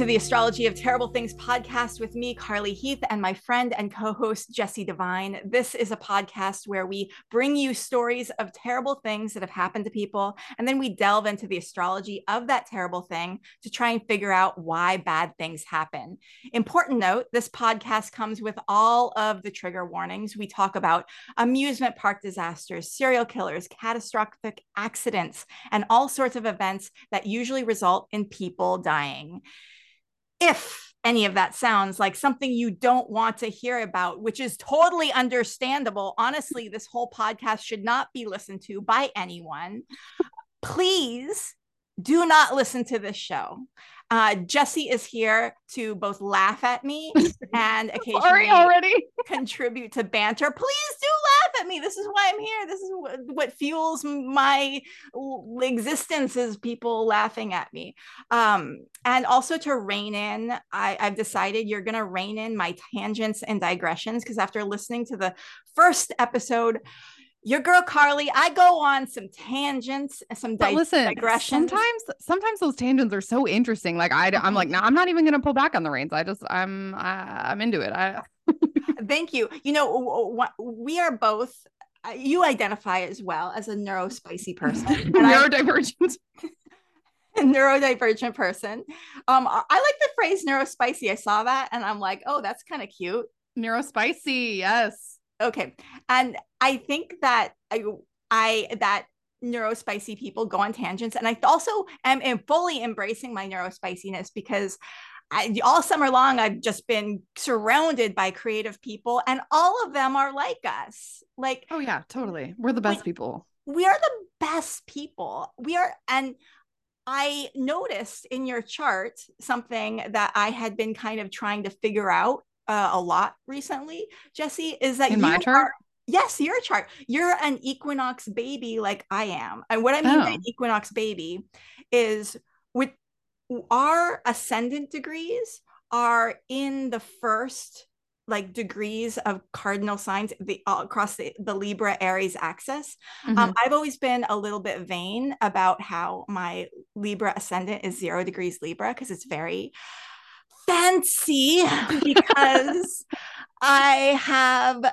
to the Astrology of Terrible Things podcast with me, Carly Heath, and my friend and co host, Jessie Devine. This is a podcast where we bring you stories of terrible things that have happened to people, and then we delve into the astrology of that terrible thing to try and figure out why bad things happen. Important note this podcast comes with all of the trigger warnings. We talk about amusement park disasters, serial killers, catastrophic accidents, and all sorts of events that usually result in people dying if any of that sounds like something you don't want to hear about, which is totally understandable. Honestly, this whole podcast should not be listened to by anyone. Please do not listen to this show. Uh, Jessie is here to both laugh at me and occasionally already contribute to banter. Please do laugh at me. This is why I'm here. This is what, what fuels my existence is people laughing at me. Um, and also to rein in, I, I've decided you're going to rein in my tangents and digressions because after listening to the first episode, your girl Carly, I go on some tangents, and some di- listen, digressions. Sometimes, sometimes those tangents are so interesting. Like I, I'm like, no, I'm not even gonna pull back on the reins. I just, I'm, I, I'm into it. I. Thank you. You know, we are both. Uh, you identify as well as a neurospicy person, neurodivergent. neurodivergent person. Um, I like the phrase neurospicy. I saw that and I'm like, oh, that's kind of cute. Neurospicy, yes okay. And i think that i i that neurospicy people go on tangents. And i also am, am fully embracing my neurospiciness because I, all summer long i've just been surrounded by creative people and all of them are like us. Like oh yeah totally. We're the best we, people. we are the best people. We are and I noticed in your chart something that I had been kind of trying to figure out uh, a lot recently, Jessie, is that in my chart. Are, yes, your chart. You're an equinox baby like I am. And what I mean oh. by equinox baby is with our ascendant degrees are in the first like degrees of cardinal signs the uh, across the, the libra aries axis um, mm-hmm. um, i've always been a little bit vain about how my libra ascendant is zero degrees libra because it's very fancy because I have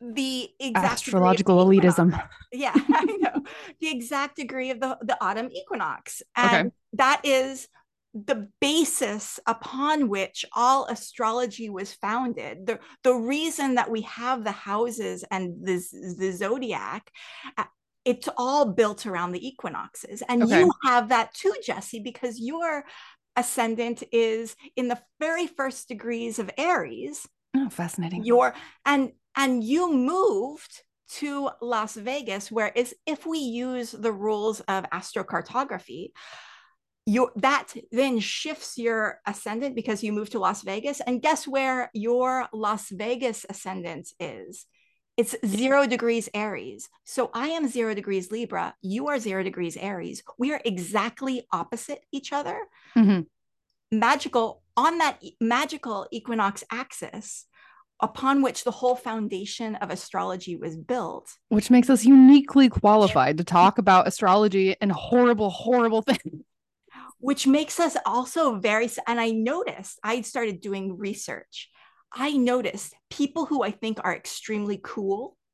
the exact astrological elitism. Yeah, I know the exact degree of the, the autumn equinox. And okay. that is the basis upon which all astrology was founded. The, the reason that we have the houses and this the zodiac uh, it's all built around the equinoxes and okay. you have that too jessie because you're ascendant is in the very first degrees of Aries. Oh, fascinating. Your and and you moved to Las Vegas, where is if we use the rules of astrocartography, your that then shifts your ascendant because you moved to Las Vegas. And guess where your Las Vegas ascendant is? It's zero degrees Aries. So I am zero degrees Libra. You are zero degrees Aries. We are exactly opposite each other. Mm-hmm. Magical on that magical equinox axis upon which the whole foundation of astrology was built. Which makes us uniquely qualified to talk about astrology and horrible, horrible things. Which makes us also very, and I noticed I started doing research I noticed people who I think are extremely cool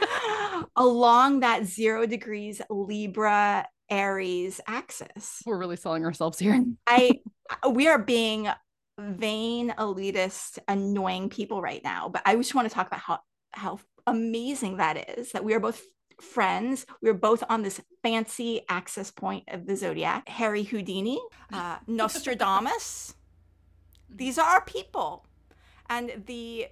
along that zero degrees Libra Aries axis. We're really selling ourselves here. I we are being vain, elitist, annoying people right now. But I just want to talk about how how amazing that is that we are both friends. We are both on this fancy axis point of the zodiac. Harry Houdini, uh, Nostradamus these are our people. And the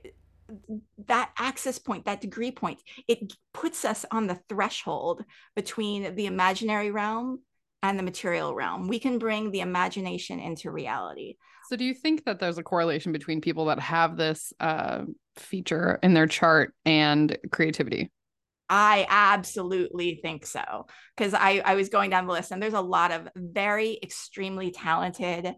that axis point that degree point it puts us on the threshold between the imaginary realm and the material realm. We can bring the imagination into reality. So do you think that there's a correlation between people that have this uh, feature in their chart and creativity? I absolutely think so. Because I, I was going down the list and there's a lot of very extremely talented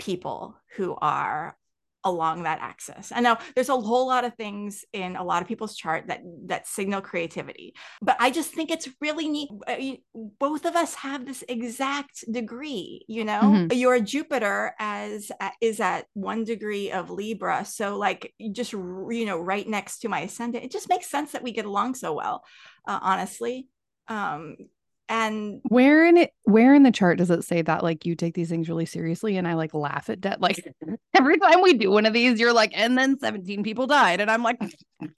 people who are along that axis. And now there's a whole lot of things in a lot of people's chart that that signal creativity. But I just think it's really neat. Uh, both of us have this exact degree, you know. Mm-hmm. Your Jupiter as uh, is at 1 degree of Libra. So like just you know right next to my ascendant. It just makes sense that we get along so well. Uh, honestly. Um and where in it where in the chart does it say that like you take these things really seriously and i like laugh at death? Like every time we do one of these you're like and then 17 people died. And i'm like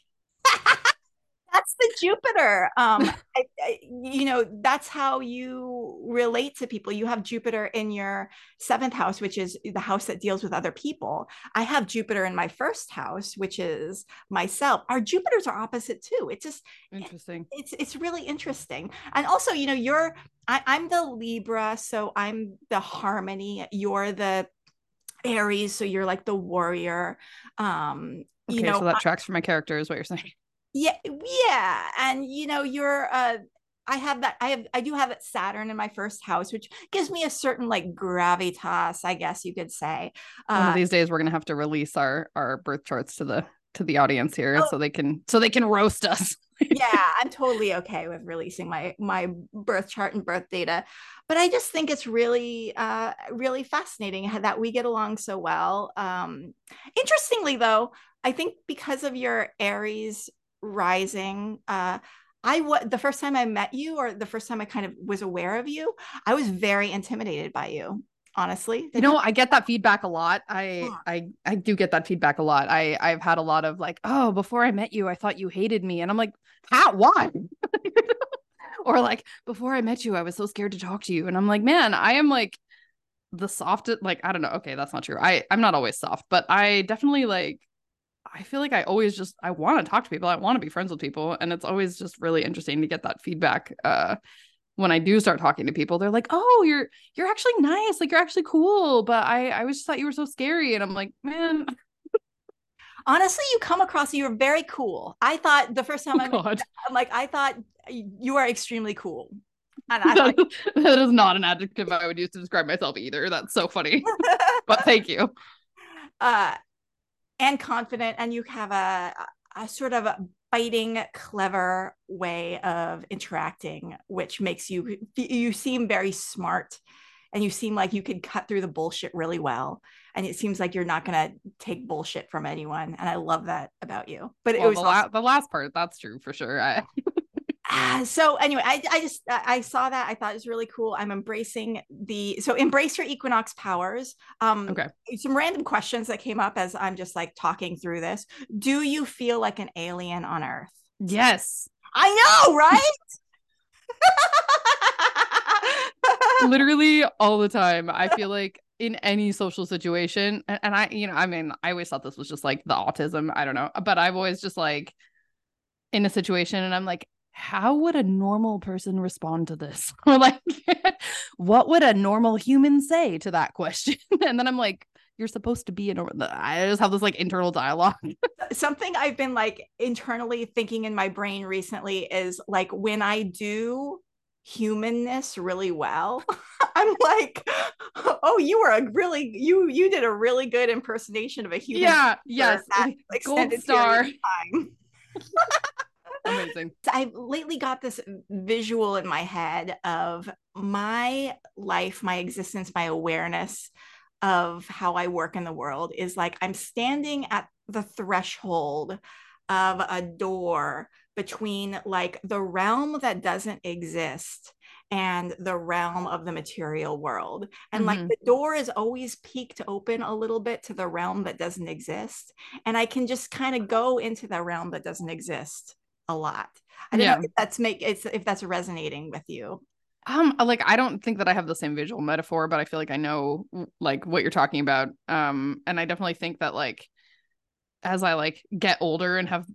that's the Jupiter. Um, I, I, you know, that's how you relate to people. You have Jupiter in your seventh house, which is the house that deals with other people. I have Jupiter in my first house, which is myself. Our Jupiters are opposite too. It's just interesting. It, it's it's really interesting. And also, you know, you're I, I'm the Libra, so I'm the harmony. You're the Aries, so you're like the warrior. Um, okay, you know, so that tracks for my character, is what you're saying yeah yeah and you know you're uh I have that. I have. I do have it Saturn in my first house, which gives me a certain like gravitas, I guess you could say. Uh, One of uh, these days, we're gonna have to release our our birth charts to the to the audience here, oh, so they can so they can roast us. yeah, I'm totally okay with releasing my my birth chart and birth data, but I just think it's really uh really fascinating that we get along so well. Um, interestingly, though, I think because of your Aries rising uh I was the first time I met you, or the first time I kind of was aware of you, I was very intimidated by you. Honestly, you know, I get that feedback a lot. I, yeah. I, I do get that feedback a lot. I, I've had a lot of like, oh, before I met you, I thought you hated me, and I'm like, how? Why? or like, before I met you, I was so scared to talk to you, and I'm like, man, I am like the softest. Like, I don't know. Okay, that's not true. I, I'm not always soft, but I definitely like I feel like I always just I want to talk to people. I want to be friends with people, and it's always just really interesting to get that feedback. Uh, when I do start talking to people, they're like, "Oh, you're you're actually nice. Like you're actually cool." But I I just thought you were so scary, and I'm like, man. Honestly, you come across you're very cool. I thought the first time oh, I met, I'm like I thought you are extremely cool. And I that, like, that is not an adjective I would use to describe myself either. That's so funny. but thank you. Uh and confident and you have a, a sort of biting clever way of interacting which makes you you seem very smart and you seem like you could cut through the bullshit really well and it seems like you're not going to take bullshit from anyone and i love that about you. But well, it was the, la- the last part that's true for sure. I- Ah, so anyway, I, I just I saw that I thought it was really cool. I'm embracing the so embrace your equinox powers. Um, okay. Some random questions that came up as I'm just like talking through this. Do you feel like an alien on Earth? Yes. I know, right? Literally all the time. I feel like in any social situation, and, and I, you know, I mean, I always thought this was just like the autism. I don't know, but I've always just like in a situation and I'm like, how would a normal person respond to this? or like, what would a normal human say to that question? and then I'm like, you're supposed to be a normal. I just have this like internal dialogue. Something I've been like internally thinking in my brain recently is like when I do humanness really well i'm like oh you were a really you you did a really good impersonation of a human yeah yes eh, gold star Amazing. I've lately got this visual in my head of my life, my existence, my awareness of how I work in the world is like I'm standing at the threshold of a door between like the realm that doesn't exist and the realm of the material world. And mm-hmm. like the door is always peaked open a little bit to the realm that doesn't exist. And I can just kind of go into the realm that doesn't exist a lot. I don't yeah. know if that's make it's if that's resonating with you. Um, like I don't think that I have the same visual metaphor, but I feel like I know like what you're talking about. Um, and I definitely think that like as I like get older and have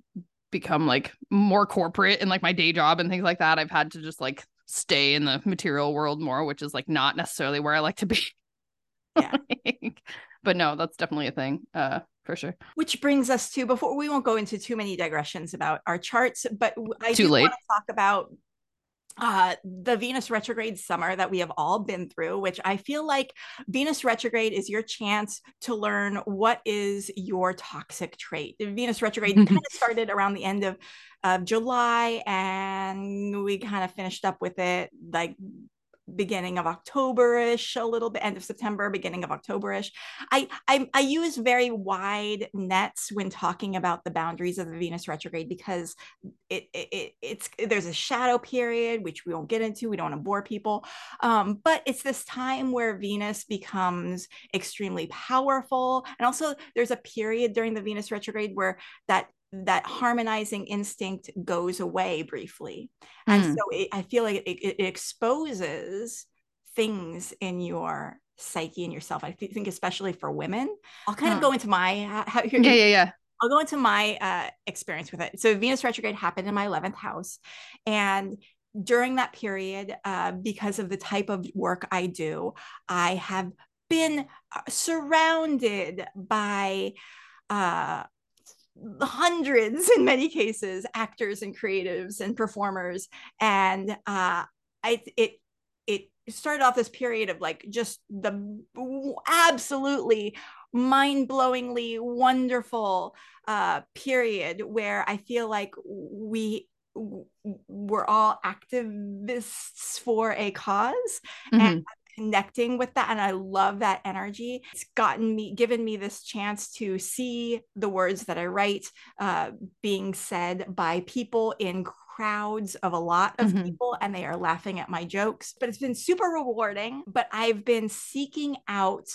become like more corporate in like my day job and things like that, I've had to just like stay in the material world more, which is like not necessarily where I like to be. Yeah. like, but no, that's definitely a thing. Uh for sure. Which brings us to before we won't go into too many digressions about our charts, but I too do late. want to talk about uh, the Venus retrograde summer that we have all been through, which I feel like Venus retrograde is your chance to learn what is your toxic trait. Venus retrograde kind of started around the end of, of July, and we kind of finished up with it like beginning of Octoberish, a little bit end of September, beginning of Octoberish. I, I I use very wide nets when talking about the boundaries of the Venus retrograde because it, it it's there's a shadow period which we won't get into. We don't want to bore people, um, but it's this time where Venus becomes extremely powerful, and also there's a period during the Venus retrograde where that that harmonizing instinct goes away briefly. And mm. so it, I feel like it, it, exposes things in your psyche and yourself. I think, especially for women, I'll kind huh. of go into my, how, yeah, yeah, yeah. I'll go into my uh, experience with it. So Venus retrograde happened in my 11th house. And during that period, uh, because of the type of work I do, I have been uh, surrounded by uh, hundreds in many cases actors and creatives and performers and uh i it it started off this period of like just the absolutely mind-blowingly wonderful uh period where i feel like we we're all activists for a because mm-hmm. and connecting with that and I love that energy. It's gotten me given me this chance to see the words that I write uh, being said by people in crowds of a lot of mm-hmm. people and they are laughing at my jokes. But it's been super rewarding, but I've been seeking out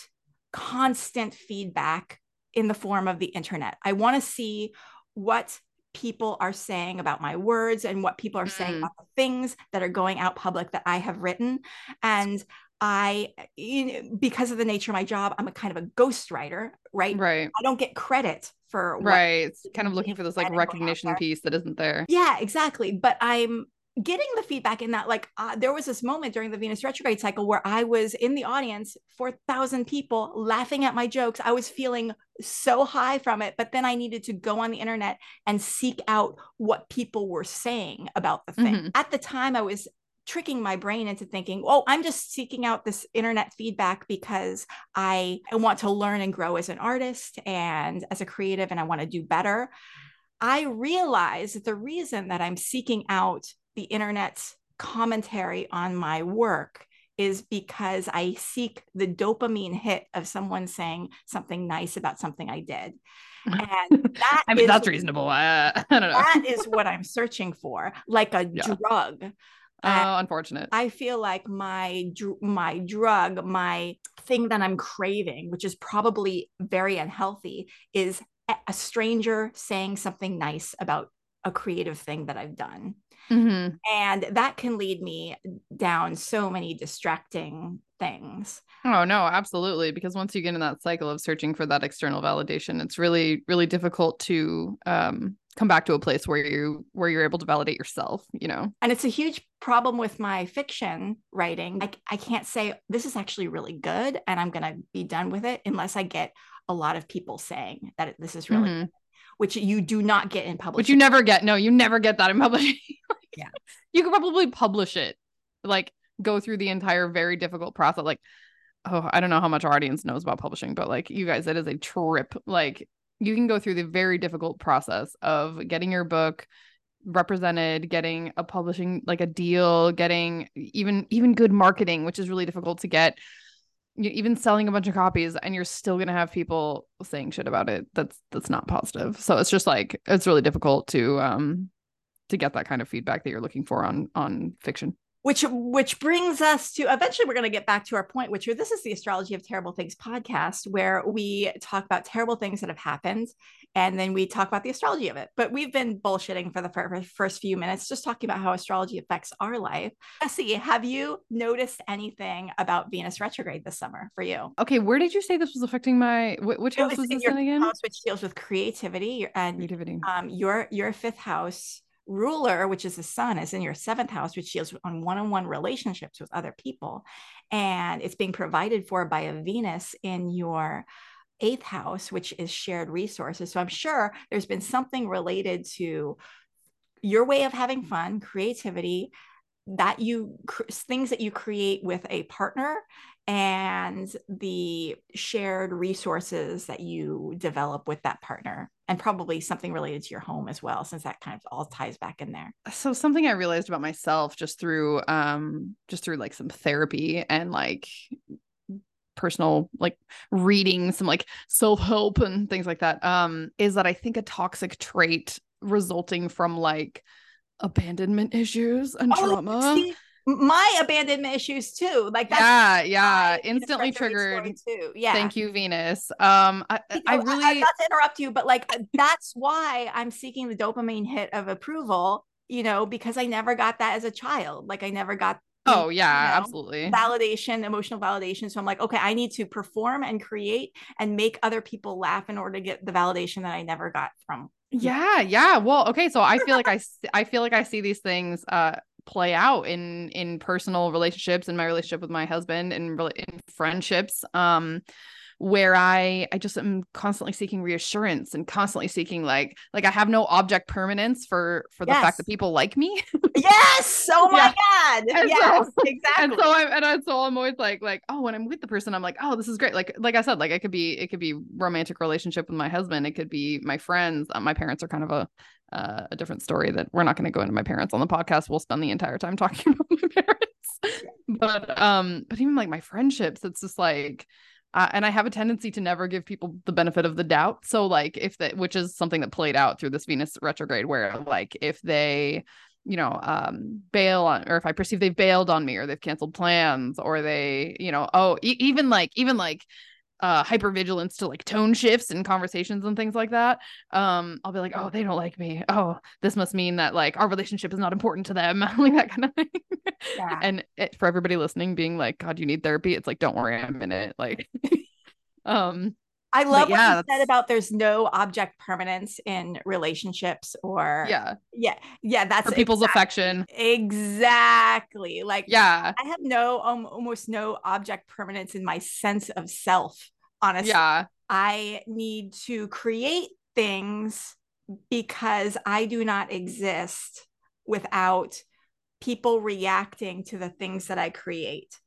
constant feedback in the form of the internet. I want to see what people are saying about my words and what people are saying mm. about the things that are going out public that I have written. And I, you know, because of the nature of my job, I'm a kind of a ghostwriter, right? Right. I don't get credit for right. It's kind of looking for this like recognition piece that isn't there. Yeah, exactly. But I'm getting the feedback in that, like, uh, there was this moment during the Venus retrograde cycle where I was in the audience, four thousand people laughing at my jokes. I was feeling so high from it, but then I needed to go on the internet and seek out what people were saying about the thing. Mm-hmm. At the time, I was tricking my brain into thinking, oh, I'm just seeking out this internet feedback because I, I want to learn and grow as an artist and as a creative, and I want to do better. I realize that the reason that I'm seeking out the internet's commentary on my work is because I seek the dopamine hit of someone saying something nice about something I did. And that I mean, is, that's reasonable. Uh, I don't know. That is what I'm searching for, like a yeah. drug. Oh, unfortunate. I feel like my my drug, my thing that I'm craving, which is probably very unhealthy, is a stranger saying something nice about a creative thing that I've done. Mm-hmm. And that can lead me down so many distracting things. Oh, no, absolutely. Because once you get in that cycle of searching for that external validation, it's really, really difficult to um, come back to a place where you where you're able to validate yourself you know and it's a huge problem with my fiction writing like i can't say this is actually really good and i'm going to be done with it unless i get a lot of people saying that this is really mm-hmm. which you do not get in publishing which you never get no you never get that in publishing yeah you could probably publish it like go through the entire very difficult process like oh i don't know how much our audience knows about publishing but like you guys it is a trip. Like you can go through the very difficult process of getting your book represented getting a publishing like a deal getting even even good marketing which is really difficult to get. Even selling a bunch of copies and you're still going to have people saying shit about it that's that's not positive. So it's just like it's really difficult to um to get that kind of feedback that you're looking for on on fiction which which brings us to eventually we're going to get back to our point which are this is the astrology of terrible things podcast where we talk about terrible things that have happened and then we talk about the astrology of it. But we've been bullshitting for the first few minutes just talking about how astrology affects our life. Jessie, have you noticed anything about venus retrograde this summer for you? Okay where did you say this was affecting my which house was, was this in again? house which deals with creativity and creativity. um your your fifth house ruler, which is the sun, is in your seventh house, which deals on one on one relationships with other people. And it's being provided for by a Venus in your eighth house, which is shared resources. So I'm sure there's been something related to your way of having fun, creativity, that you things that you create with a partner and the shared resources that you develop with that partner and probably something related to your home as well since that kind of all ties back in there. So something i realized about myself just through um just through like some therapy and like personal like reading some like self-help and things like that um is that i think a toxic trait resulting from like abandonment issues and oh, trauma see, my abandonment issues too. Like yeah, yeah, instantly triggered. Too. Yeah. Thank you, Venus. Um, I, you know, I really I, not to interrupt you, but like that's why I'm seeking the dopamine hit of approval. You know, because I never got that as a child. Like I never got. Oh yeah, you know, absolutely. Validation, emotional validation. So I'm like, okay, I need to perform and create and make other people laugh in order to get the validation that I never got from yeah yeah well okay so i feel like i i feel like i see these things uh play out in in personal relationships in my relationship with my husband and in friendships um where I I just am constantly seeking reassurance and constantly seeking like like I have no object permanence for for the yes. fact that people like me. yes. Oh my yeah. god. And yes. So, exactly. And so I'm and I, so I'm always like like oh when I'm with the person I'm like oh this is great like like I said like it could be it could be romantic relationship with my husband it could be my friends uh, my parents are kind of a uh, a different story that we're not going to go into my parents on the podcast. We'll spend the entire time talking about my parents. but um, but even like my friendships, it's just like uh, and I have a tendency to never give people the benefit of the doubt. So like if that which is something that played out through this Venus retrograde where like if they you know um bail on or if i perceive they've bailed on me or they've canceled plans or they you know oh e- even like even like uh hypervigilance to like tone shifts and conversations and things like that um i'll be like oh they don't like me. Oh this must mean that like our relationship is not important to them. Like that kind of thing. Yeah. and it, for everybody listening being like god you need therapy it's like don't worry i'm in it. Like um I love what yeah, you said about there's no object permanence in relationships or yeah. Yeah yeah that's for people's exactly, affection. Exactly like yeah. I have no um, almost no object permanence in my sense of self honestly yeah I need to create things because I do not exist without people reacting to the things that I create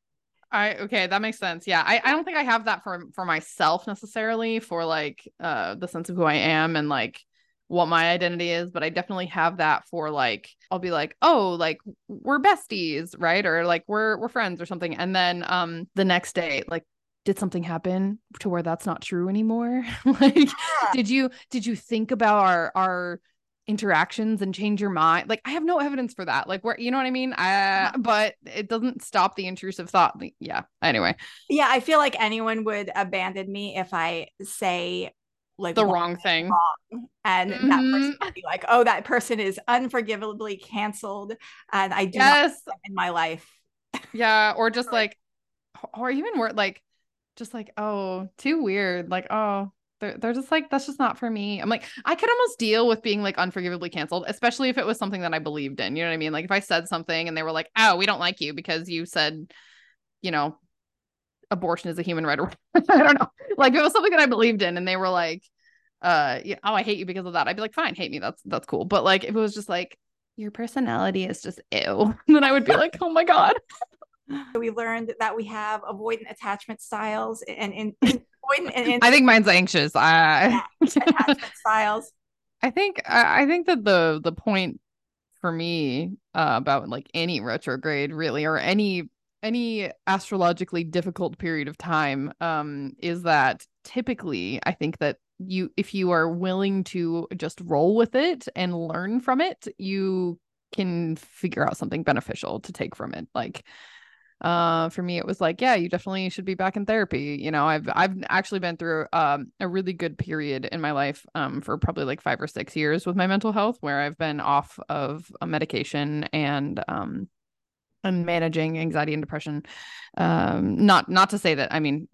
I okay, that makes sense. Yeah. I, I don't think I have that for for myself necessarily for like uh the sense of who I am and like what my identity is, but I definitely have that for like I'll be like, "Oh, like we're besties, right?" or like we're we're friends or something. And then um the next day like did something happen to where that's not true anymore? like yeah. did you did you think about our our interactions and change your mind. Like I have no evidence for that. Like where you know what I mean? Uh, but it doesn't stop the intrusive thought. Yeah. Anyway. Yeah, I feel like anyone would abandon me if I say like the wrong thing. Wrong. And mm-hmm. that person mm-hmm. would be like, oh, that person is unforgivably canceled. And I do yes. not in my life. Yeah. Or just like or even more like just like, oh, too weird. Like, oh, they're, they're just like that's just not for me. I'm like i could almost deal with being like unforgivably canceled especially if it was something that i believed in you know what i mean? Like if i said something and they were like oh we don't like you because you said you know abortion is a human right i don't know. Like it was something that i believed in and they were like uh oh i hate you because of that i'd be like fine hate me that's that's cool. But like if it was just like your personality is just ew then i would be like oh my god we learned that we have avoidant attachment styles and in I think mine's anxious. Uh, attachment styles. I think I think that the the point for me uh, about like any retrograde really or any any astrologically difficult period of time um, is that typically I think that you if you are willing to just roll with it and learn from it, you can figure out something beneficial to take from it. Like uh for me it was like yeah you definitely should be back in therapy. You know i've i've actually been through um a really good period in my life um for probably like 5 or 6 years with my mental health where i've been off of a medication and um and managing anxiety and depression. Um not not to say that i mean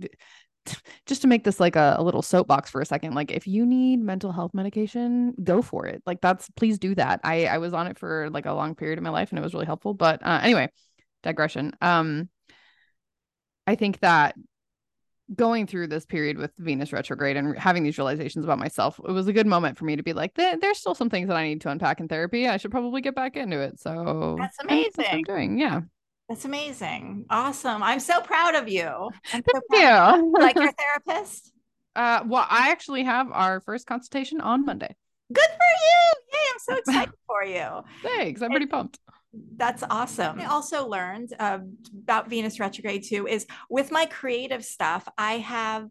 just to make this like a, a, little soapbox for a second like if you need mental health medication go for it. Like that's please do that. I i was on it for like a long period of my life and it was really helpful but uh, anyway digression. Um, I think that going through this period with Venus retrograde and having these realizations about myself, it was a good moment for me to be like, there's still some things that I need to unpack in therapy. I should probably get back into it. So that's amazing. That's I'm doing. Yeah. That's amazing. Awesome. I'm so proud of you. I'm so Thank you. like your therapist? Uh, well, I actually have our first consultation on Monday. Good for you. Yay. I'm so excited for you. Thanks. I'm pretty pumped. That's awesome. I also learned uh, about Venus retrograde too is with my creative stuff, I have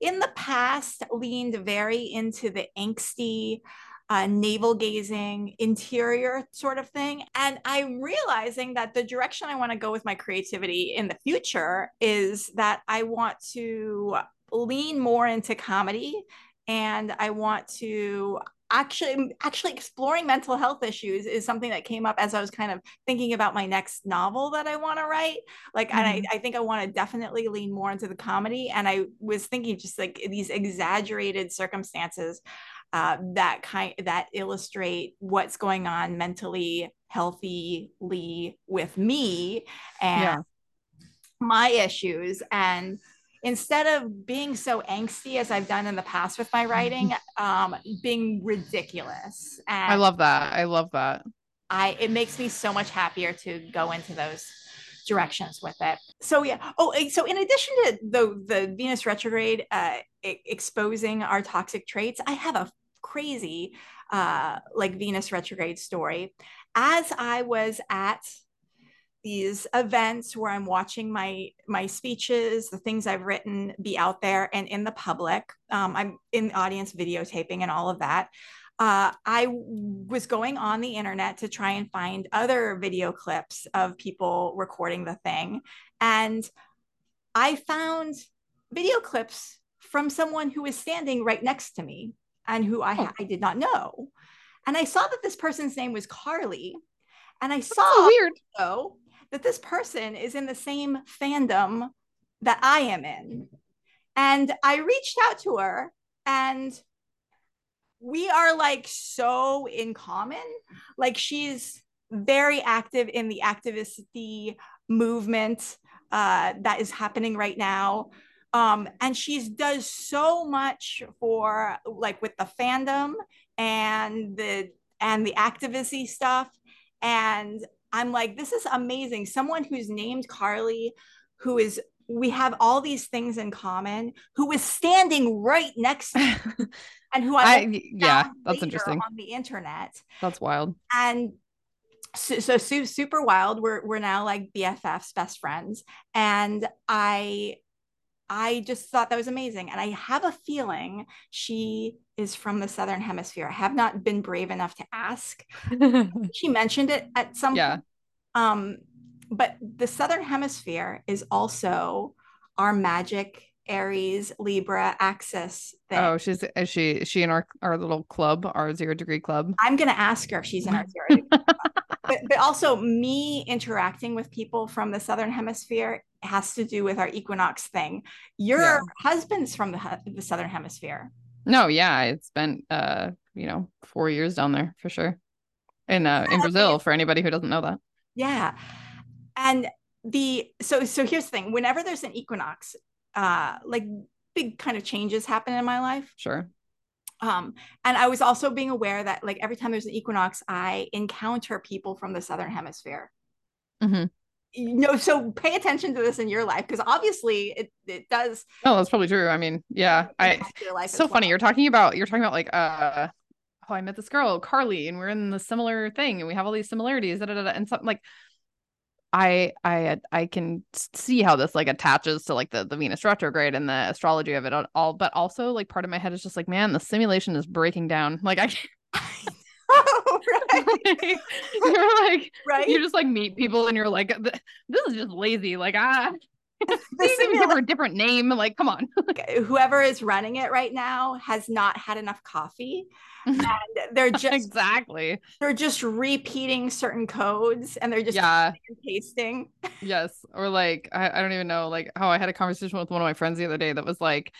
in the past leaned very into the angsty, uh, navel gazing, interior sort of thing. And I'm realizing that the direction I want to go with my creativity in the future is that I want to lean more into comedy and I want to actually actually exploring mental health issues is something that came up as I was kind of thinking about my next novel that I want to write. Like, mm-hmm. and I, mm-hmm. I think I want to definitely lean more into the comedy. And I was thinking just like these exaggerated circumstances uh, that kind that illustrate what's going on mentally healthily with me and yeah. my issues and instead of being so angsty as I've done in the past with my writing, um, being ridiculous. And I love that. I love that. I it makes me so much happier to go into those directions with it. So yeah. Oh, so in addition to the the Venus retrograde uh, exposing our toxic traits, I have a crazy uh, like Venus retrograde story. As I was at these events where I'm watching my my speeches, the things I've written be out there and in the public. Um, I'm in the audience videotaping and all of that. Uh, I was going on the internet to try and find other video clips of people recording the thing. And I found video clips from someone who was standing right next to me and who I, oh. I did not know. And I saw that this person's name was Carly. And I saw so weird. though that this person is in the same fandom that I am in. And I reached out to her and we are like so in common. Like she's very active in the activist movement uh, that is happening right now. Um, and she does so much for like with the fandom and the and the activisty stuff. And I'm like, this is amazing. Someone who's named Carly, who is we have all these things in common, who is standing right next to me, and who I, I yeah, that's interesting on the internet. That's wild. And so, so super wild. We're we're now like BFFs, best friends, and I I just thought that was amazing. And I have a feeling she is from the Southern Hemisphere. I have not been brave enough to ask. she mentioned it at some yeah. Um, but the Southern Hemisphere is also our magic Aries Libra axis thing. Oh, she's is she is she in our our little club, our zero degree club? I'm gonna ask her if she's in our zero degree but, but also me interacting with people from the Southern Hemisphere has to do with our equinox thing. Your yeah. husband's from the, the Southern Hemisphere. No, yeah, I spent uh, you know, four years down there for sure. In uh in Brazil, for anybody who doesn't know that. Yeah. And the so so here's the thing whenever there's an equinox, uh like big kind of changes happen in my life. Sure. Um, and I was also being aware that like every time there's an equinox, I encounter people from the southern hemisphere. Mm-hmm you know so pay attention to this in your life because obviously it, it does oh that's probably true i mean yeah i so funny well. you're talking about you're talking about like uh oh i met this girl carly and we're in the similar thing and we have all these similarities da, da, da, and something like i i i can see how this like attaches to like the the venus retrograde and the astrology of it all but also like part of my head is just like man the simulation is breaking down like i oh, right. you're like right? you just like meet people and you're like this is just lazy like ah they even give her a different name like come on. Whoever is running it right now has not had enough coffee and they're just exactly. they're just repeating certain codes and they're just yeah. pasting. Yes or like I, I don't even know like how i had a conversation with one of my friends the other day that was like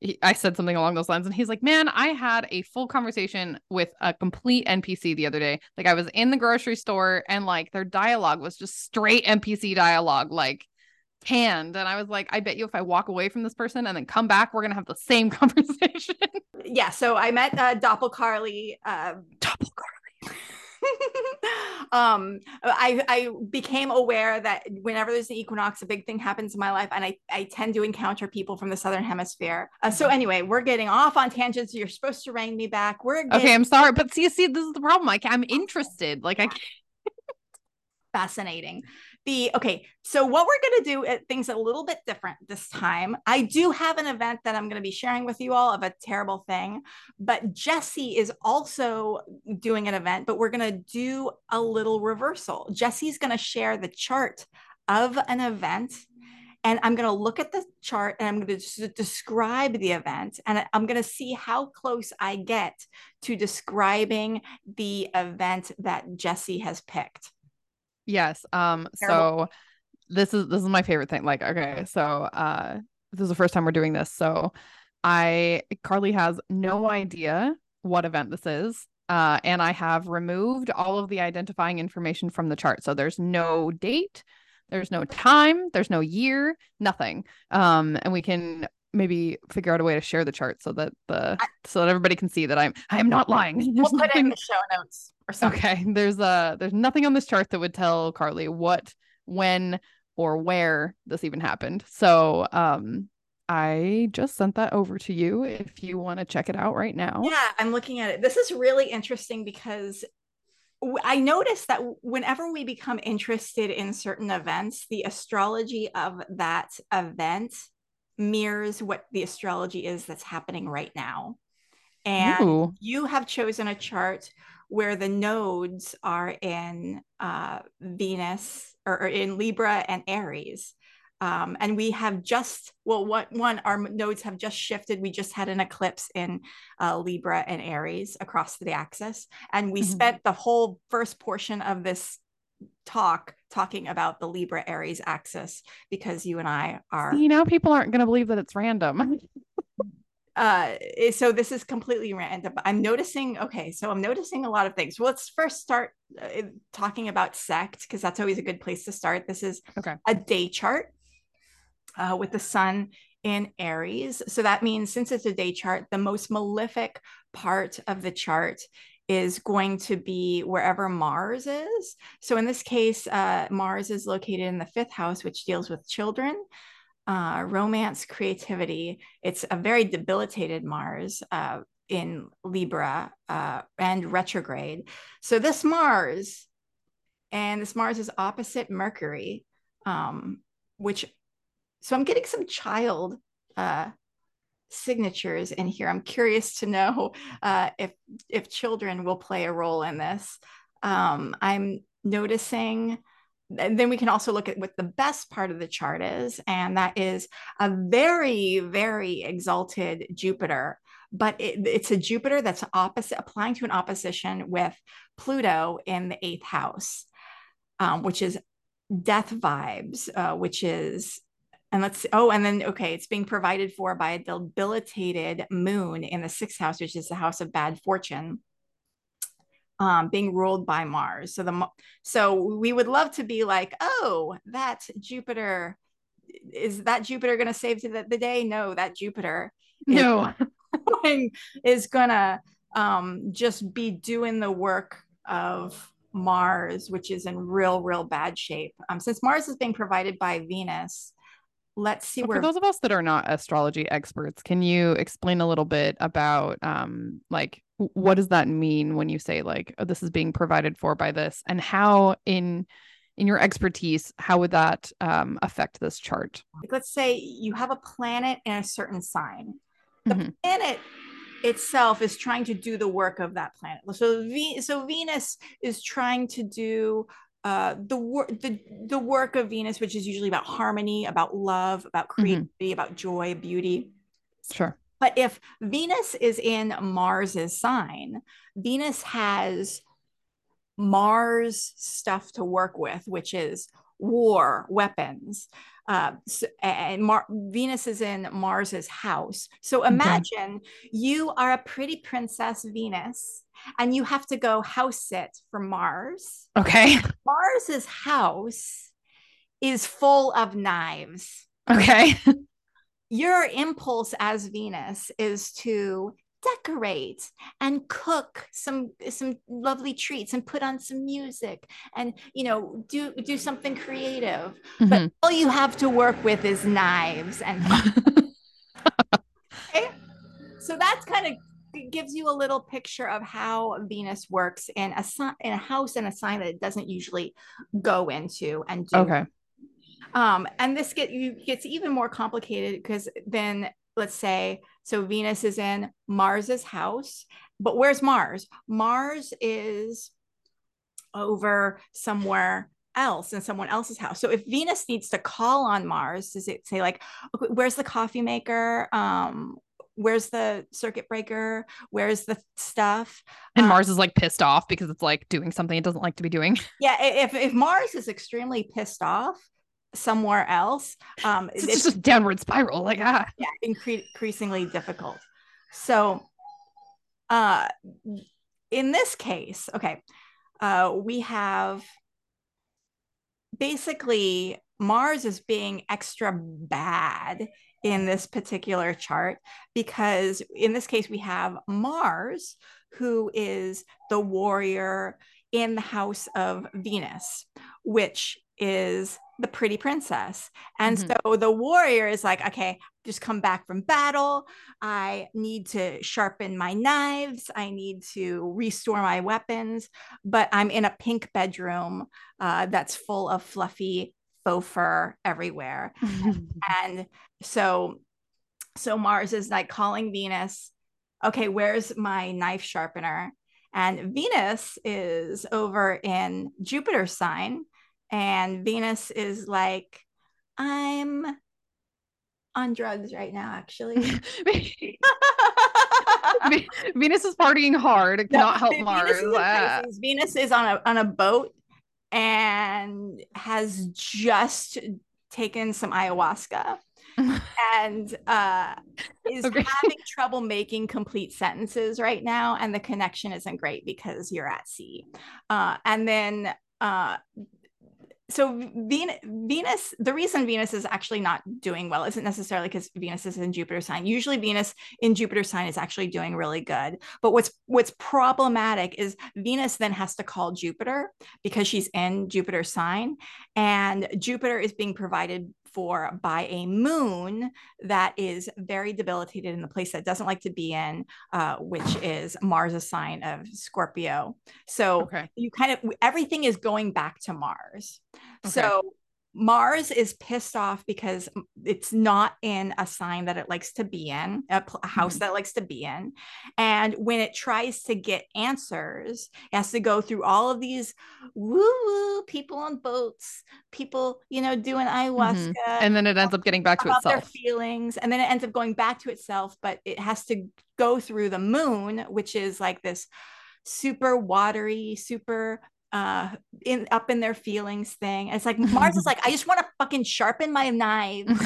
he, I said something along those lines, and he's like, "Man, I had a full conversation with a complete NPC the other day. Like, I was in the grocery store, and like their dialogue was just straight NPC dialogue. Like, hand. And I was like, I bet you if I walk away from this person and then come back, we're gonna have the same conversation. yeah. So I met uh, Doppel Carly. Uh, Doppel Carly. um I I became aware that whenever there's an equinox, a big thing happens in my life, and I I tend to encounter people from the southern hemisphere. Uh, so mm-hmm. anyway, we're getting off on tangents. You're supposed to rein me back. We're getting- okay. I'm sorry, but see, see, this is the problem. Like I'm interested. Like I. Fascinating the okay so what we're going to do it, things a little bit different this time. I do have an event that i'm going to be sharing with you all of a terrible thing but jessie is also doing an event but we're going to do a little reversal. Jessie's going to share the chart of an event and i'm going to look at the chart and i'm going to describe the event and i'm going to see how close i get to describing the event that jessie has picked Yes. Um Terrible. so this is this is my favorite thing. Like, okay, so uh this is the first time we're doing this. So I Carly has no idea what event this is. Uh, and I have removed all of the identifying information from the chart. So there's no date, there's no time, there's no year, nothing. Um, and we can maybe figure out a way to share the chart so that the I, so that everybody can see that I'm I am not lying. There's we'll put nothing... in the show notes or something. Okay. There's uh there's nothing on this chart that would tell Carly what, when, or where this even happened. So um I just sent that over to you if you want to check it out right now. Yeah, I'm looking at it. This is really interesting because I noticed that whenever we become interested in certain events, the astrology of that event mirrors what the astrology is that's happening right now. And Ooh. you have chosen a chart where the nodes are in uh, Venus or, or, in Libra and Aries. Um, and we have just, well, what one, our nodes have just shifted. We just had an eclipse in uh, Libra and Aries across the axis. And we mm-hmm. spent the whole first portion of this talk talking about the Libra Aries axis because you and I are. You know, people aren't going to believe that it's random. uh so this is completely random i'm noticing okay so i'm noticing a lot of things well, let's first start uh, talking about sect because that's always a good place to start this is okay a day chart uh, with the sun in aries so that means since it's a day chart the most malefic part of the chart is going to be wherever Mars is. So in this case, uh, Mars is located in the fifth house, which deals with children uh, romance, creativity. It's a very debilitated Mars uh, in Libra uh, and retrograde. So this Mars, and this Mars is opposite Mercury, um, which, so I'm getting some child uh, signatures in here. I'm curious to know uh, if if children will play a role in this. Um, I'm noticing and then we can also look at what the best part of the chart is, and that is a very, very exalted Jupiter. But it, it's a Jupiter that's opposite, applying to an opposition with Pluto in the eighth house, um, which is death vibes, uh, which is and let's see, oh, and then okay, it's being provided for by a debilitated moon in the sixth house, which is the house of bad fortune um, being ruled by Mars. So the so we would love to be like, oh, that Jupiter is that Jupiter going to save the, the day? No, that Jupiter no is, is gonna um, just be doing the work of Mars, which is in real, real bad shape. Um, since Mars is being provided by Venus, let's see well, where for those of us that are not astrology experts can you explain a little bit about um like what does that mean when you say like oh, this is being provided for by this? And how in in your expertise how would that um, affect this chart? Like let's say you have a planet in a certain sign. The mm-hmm. planet itself is trying to do the work of that planet. So v- so venus is trying to do uh, the work the the work of Venus, which is usually about harmony, about love, about mm-hmm. creativity, mm-hmm. about joy, beauty. Sure. But if Venus is in Mars's sign, Venus has Mars stuff to work with, which is war, weapons. Uh, so, and Mar- Venus is in Mars's house. So imagine okay. you are a pretty princess Venus and you have to go house sit for Mars. Okay. Mars's house is full of knives. Okay. Your impulse as Venus is to decorate and cook some some lovely treats and put on some music and you know do do something creative mm-hmm. but all you have to work with is knives and okay? so that's kind of gives you a little picture of how Venus works in a in a house and a sign that it doesn't usually go into and do. Okay. Um, and this get you gets even more complicated because then let's say so Venus is in Mars's house, but where's Mars? Mars is over somewhere else in someone else's house. So if Venus needs to call on Mars, does it say like, okay, where's the coffee maker? Um, where's the circuit breaker? Where's the stuff? And um, Mars is like pissed off because it's like doing something it doesn't like to be doing. Yeah, if if Mars is extremely pissed off, somewhere else um it's, it's just a downward spiral like ah. Yeah incre- increasingly difficult. So uh in this case okay uh we have basically mars is being extra bad in this particular chart because in this case we have mars who is the warrior in the house of venus which is the pretty princess. And mm-hmm. so the warrior is like, okay, just come back from battle. I need to sharpen my knives. I need to restore my weapons. But I'm in a pink bedroom uh, that's full of fluffy faux fur everywhere. and so, so Mars is like calling Venus, okay, where's my knife sharpener? And Venus is over in Jupiter's sign and Venus is like, I'm on drugs right now, actually. Venus is partying hard. It cannot no, help Venus Mars. Is ah. Venus is on a on a boat and has just taken some ayahuasca and uh, is okay. having trouble making complete sentences right now. And the connection isn't great because you're at sea. Uh, and then uh, so Venus, the reason Venus is actually not doing well isn't necessarily because Venus is in Jupiter sign. Usually Venus in Jupiter sign is actually doing really good. But what's what's problematic is Venus then has to call Jupiter because she's in Jupiter sign and Jupiter is being provided for by a moon that is very debilitated in the place that doesn't like to be in, uh, which is Mars, a sign of Scorpio. So okay. you kind of everything is going back to Mars. Okay. So Mars is pissed off because it's not in a sign that it likes to be in, a, a house mm-hmm. that likes to be in. And when it tries to get answers, it has to go through all of these woo woo people on boats, people, you know, doing ayahuasca. Mm-hmm. And then it ends up getting back to itself. Their feelings. And then it ends up going back to itself, but it has to go through the moon, which is like this super watery, super uh in up in their feelings thing. it's like Mars is like, I just want to fucking sharpen my knives.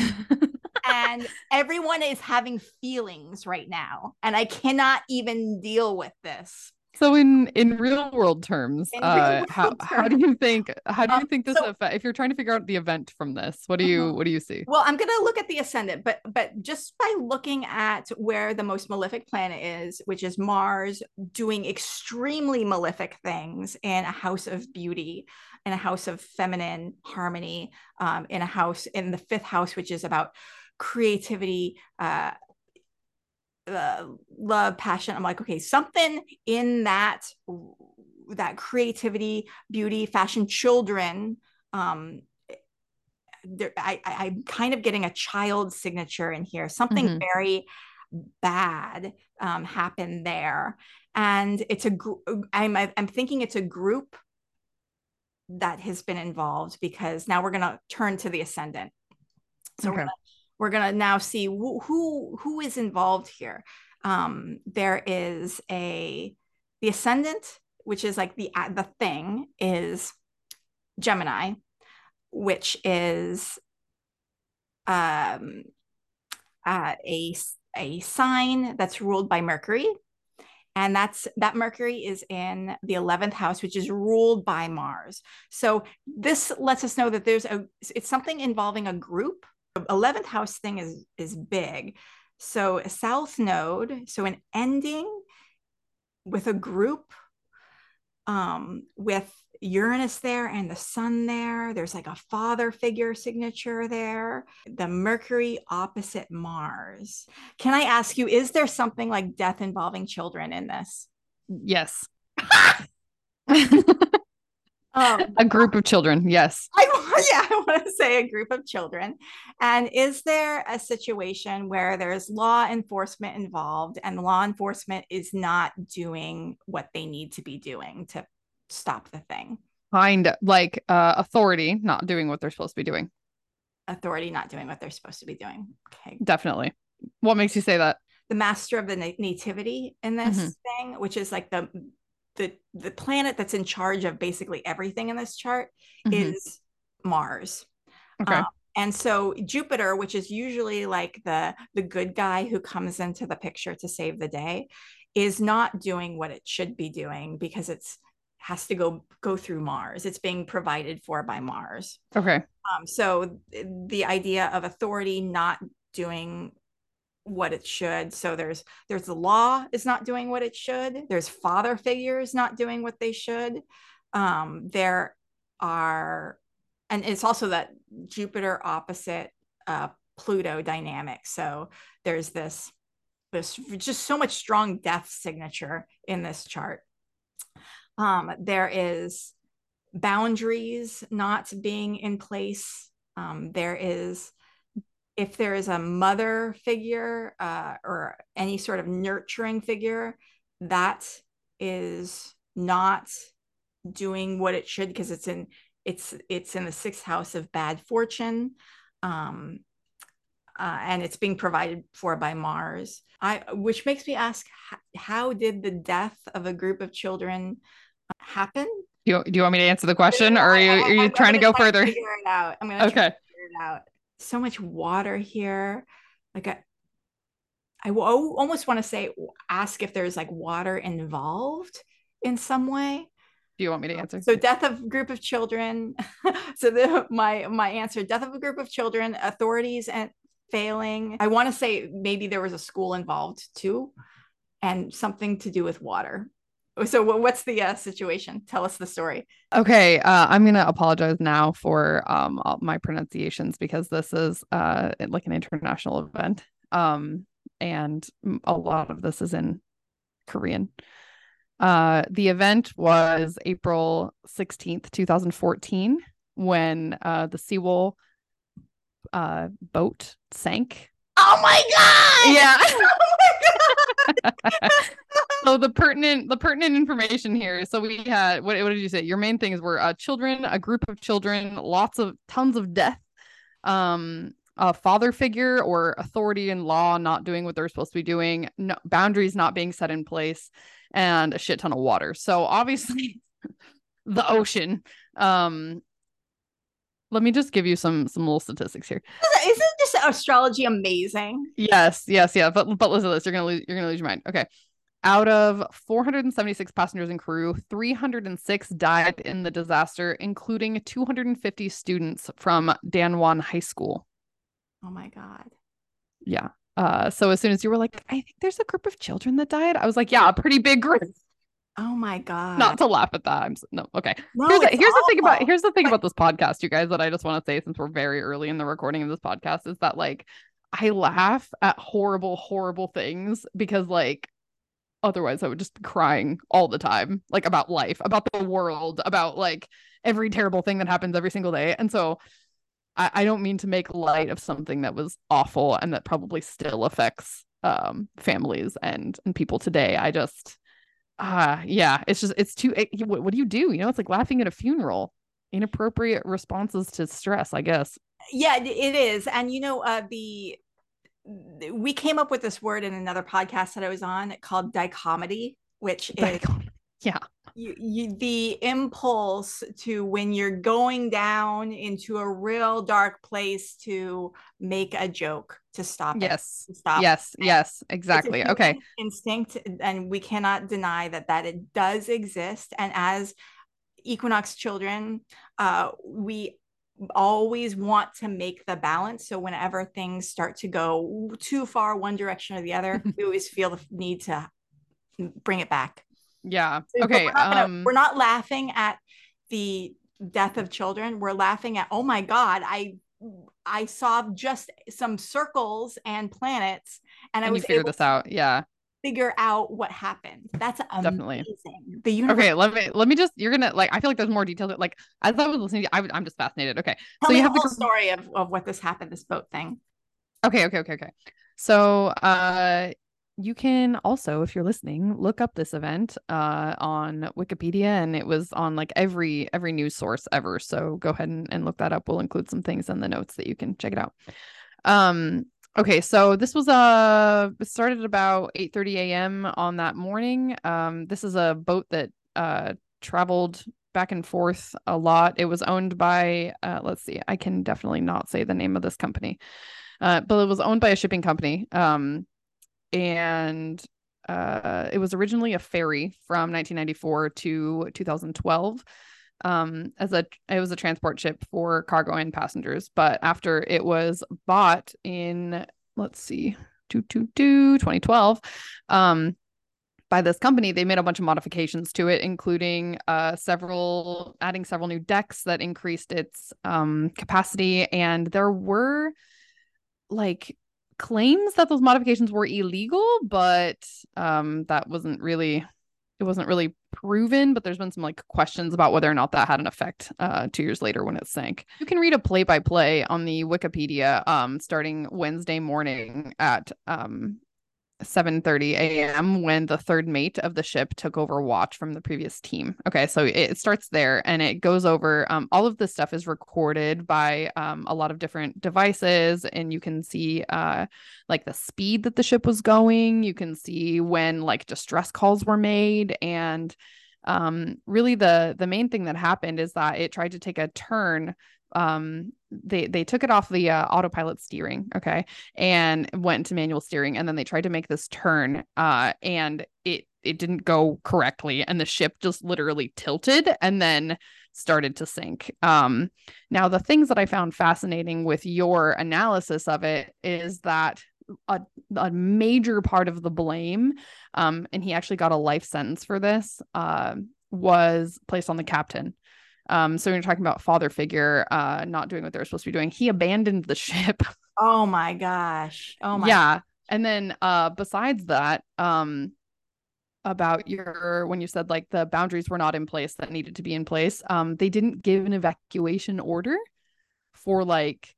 and everyone is having feelings right now. And I cannot even deal with this. So in in real world terms, uh, real world how terms. how do you think how do you um, think this so, affect if you're trying to figure out the event from this? What do you uh-huh. what do you see? Well, I'm gonna look at the ascendant, but but just by looking at where the most malefic planet is, which is Mars, doing extremely malefic things in a house of beauty, in a house of feminine harmony, um, in a house in the fifth house, which is about creativity, uh, uh, love, passion. I'm like, okay, something in that that creativity, beauty, fashion, children. Um, there, I, I, am kind of getting a child signature in here. Something mm-hmm. very bad um, happened there, and it's a. I'm I'm thinking it's a group that has been involved because now we're gonna turn to the ascendant. So okay. We're, going to now see who, who, who is involved here. Um, there is a the ascendant, which is like the the thing, is Gemini, which is um, uh, a a sign that's ruled by Mercury, and that's that mercury is in the 11th house which is ruled by mars so this lets us know that there's a it's something involving a group 11th house thing is is big so a south node so an ending with a group um with Uranus there and the sun there. There's like a father figure signature there. The Mercury opposite Mars. Can I ask you, is there something like death involving children in this? Yes. um, a group of children. Yes. I, yeah, I want to say a group of children. And is there a situation where there's law enforcement involved and law enforcement is not doing what they need to be doing to stop the thing. Kind of like uh, authority not doing what they're supposed to be doing. Authority not doing what they're supposed to be doing. Okay. Definitely. What makes you say that? The master of the na- nativity in this mm-hmm. thing, which is like the the the planet that's in charge of basically everything in this chart mm-hmm. is Mars. Okay. Um, and so Jupiter, which is usually like the the good guy who comes into the picture to save the day, is not doing what it should be doing because it's has to go go through Mars. It's being provided for by Mars. Okay. Um, so the idea of authority not doing what it should. So there's there's the law is not doing what it should. There's father figures not doing what they should. Um, there are, and it's also that Jupiter opposite uh, Pluto dynamic. So there's this this just so much strong death signature in this chart. Um, there is boundaries not being in place. Um, there is, if there is a mother figure uh, or any sort of nurturing figure, that is not doing what it should because it's in it's it's in the sixth house of bad fortune um, uh, and it's being provided for by Mars. I, which makes me ask, how did the death of a group of children happen. Do you, do you want me to answer the question or are you, are you trying to go further? figure it out. I'm going to okay. figure it out. So much water here. Like I, I almost want to say, ask if there's like water involved in some way. Do you want me to answer? So death of group of children. so the, my my answer: death of a group of children, authorities and failing. I want to say maybe there was a school involved too, and something to do with water so what's the uh, situation tell us the story okay uh, i'm gonna apologize now for um my pronunciations because this is uh like an international event um and a lot of this is in korean uh the event was april 16th 2014 when uh the Sewol uh boat sank. Oh my god! Yeah. Oh my god! So the pertinent the pertinent information here so we had what, what did you say? Your main things were uh, children a group of children lots of tons of death. Um a father figure or authority in law not doing what they're supposed to be doing no, boundaries not being set in place and a shit ton of water so obviously the ocean um let me just give you some some little statistics here. Isn't just astrology amazing? Yes, yes, yeah. But but listen to this. You're gonna lose. You're gonna lose your mind. Okay. Out of 476 passengers and crew, 306 died in the disaster, including 250 students from Danwon High School. Oh my God. Yeah. Uh, so as soon as you were like, I think there's a group of children that died, I was like, yeah, a pretty big group. Oh my god! Not to laugh at that. I'm no okay. No, here's, the, here's the thing about here's the thing about this podcast, you guys, that I just want to say since we're very early in the recording of this podcast is that like I laugh at horrible, horrible things because like otherwise I would just be crying all the time, like about life, about the world, about like every terrible thing that happens every single day. And so I, I don't mean to make light of something that was awful and that probably still affects um families and and people today. I just ah uh, yeah, it's just it's too it, what, what do you do? You know, it's like laughing at a funeral. Inappropriate responses to stress, I guess. Yeah, it is. And you know, uh the we came up with this word in another podcast that I was on called dichomedy, which is yeah, you, you, the impulse to when you're going down into a real dark place to make a joke to stop yes. it, stop yes it. yes exactly. okay. instinct and we cannot deny that that it does exist. And as equinox children uh, we always want to make the balance. So whenever things start to go too far one direction or the other we always feel the need to bring it back yeah. Okay. We're not, gonna, um, we're not laughing at the death of children. We're laughing at, oh my God, I I saw just some circles and planets and, and I was figured this out. Yeah. Figure out what happened. That's amazing. Definitely. The universe. Okay, let me let me just. You're gonna like. I feel like there's more details. Like as I was listening, I, am just fascinated. Okay, Tell so you have the whole story of of what this happened, this boat thing. Okay, okay, okay, okay. So, uh, you can also, if you're listening, look up this event uh, on Wikipedia, and it was on like every every news source ever. So go ahead and, and look that up. We'll include some things in the notes that you can check it out. Um, okay, so this was uh started about 8:30 a.m. on that morning. Um, this is a boat that uh traveled back and forth a lot. It was owned by uh, let's see, I can definitely not say the name of this company. Uh, but it was owned by a shipping company. Um, and uh, it was originally a ferry from 1994 to 2012 um, as a it was a transport ship for cargo and passengers. But after it was bought in let's see, 2012, um, by this company, they made a bunch of modifications to it, including uh, several adding several new decks that increased its um, capacity, and there were like claims that those modifications were illegal, but um, that wasn't really it wasn't really proven. But there's been some like questions about whether or not that had an effect uh, two years later when it sank. You can read a play by play on the Wikipedia um, starting Wednesday morning at um, 7:30 a.m. when the third mate of the ship took over watch from the previous team. Okay, so it starts there and it goes over um, all of this stuff is recorded by um, a lot of different devices and you can see uh, like the speed that the ship was going, you can see when like distress calls were made and um, really the the main thing that happened is that it tried to take a turn um they they took it off the uh, autopilot steering okay and went to manual steering and then they tried to make this turn uh and it it didn't go correctly and the ship just literally tilted and then started to sink. Um now the things that i found fascinating with your analysis of it is that a, a major part of the blame um and he actually got a life sentence for this uh was placed on the captain um, so when you're talking about father figure uh not doing what they're supposed to be doing, he abandoned the ship. Oh my gosh. Oh my yeah. And then uh besides that, um about your when you said like the boundaries were not in place that needed to be in place, um, they didn't give an evacuation order for like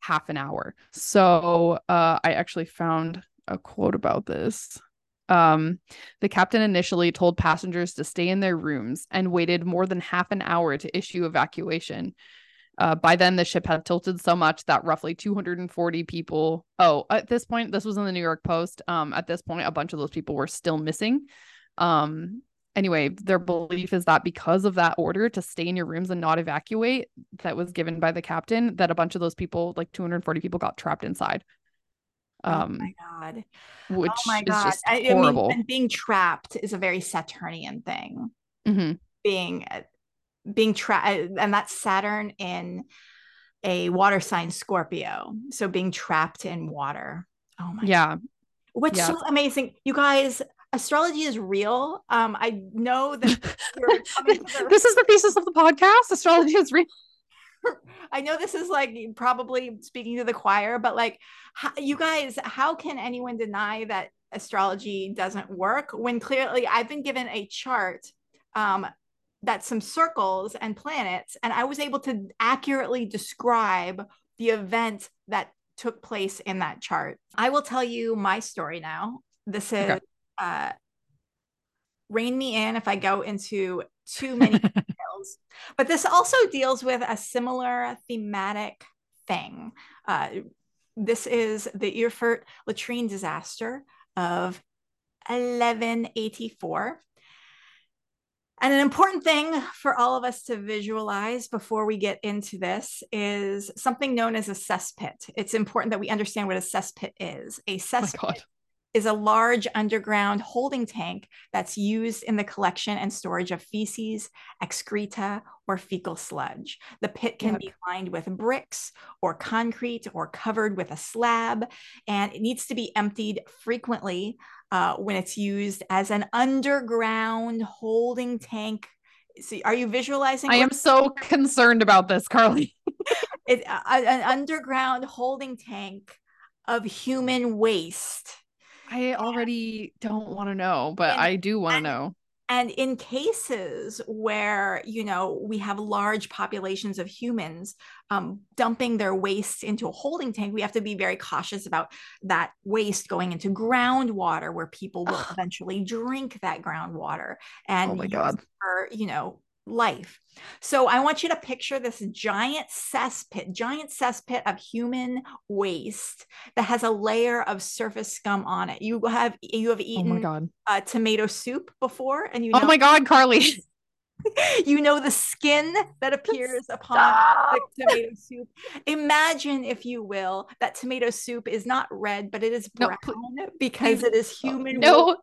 half an hour. So uh I actually found a quote about this. Um, the captain initially told passengers to stay in their rooms and waited more than half an hour to issue evacuation. Uh, by then, the ship had tilted so much that roughly 240 people. Oh, at this point, this was in the New York Post. Um, at this point, a bunch of those people were still missing. Um, anyway, their belief is that because of that order to stay in your rooms and not evacuate that was given by the captain, that a bunch of those people, like 240 people, got trapped inside. Um, oh my god! Which oh my god! Is just I, horrible. I mean, and being trapped is a very Saturnian thing. Mm-hmm. Being uh, being trapped, uh, and that's Saturn in a water sign Scorpio. So being trapped in water. Oh my. Yeah. God. What's yeah. so amazing, you guys? Astrology is real. Um, I know that this is the thesis of the podcast. Astrology is real. I know this is like probably speaking to the choir, but like, how, you guys, how can anyone deny that astrology doesn't work when clearly I've been given a chart um, that some circles and planets, and I was able to accurately describe the event that took place in that chart. I will tell you my story now. This is okay. uh, rein me in if I go into too many details. But this also deals with a similar thematic thing. Uh, this is the Erfurt latrine disaster of 1184. And an important thing for all of us to visualize before we get into this is something known as a cesspit. It's important that we understand what a cesspit is. A cesspit is a large underground holding tank that's used in the collection and storage of feces, excreta, or fecal sludge. The pit can yep. be lined with bricks or concrete or covered with a slab, and it needs to be emptied frequently uh, when it's used as an underground holding tank. So are you visualizing? I am so concerned about this, Carly. it, uh, an underground holding tank of human waste. I already don't want to know, but and, I do want to know. And in cases where, you know, we have large populations of humans um, dumping their waste into a holding tank, we have to be very cautious about that waste going into groundwater where people will eventually drink that groundwater and oh my God. for, you know, life. So I want you to picture this giant cesspit, giant cesspit of human waste that has a layer of surface scum on it. You have you have eaten oh my God. Uh, tomato soup before, and you. Oh know- oh my God, Carly. you know the skin that appears upon the tomato soup. Imagine, if you will, that tomato soup is not red, but it is brown no, because it is human. No,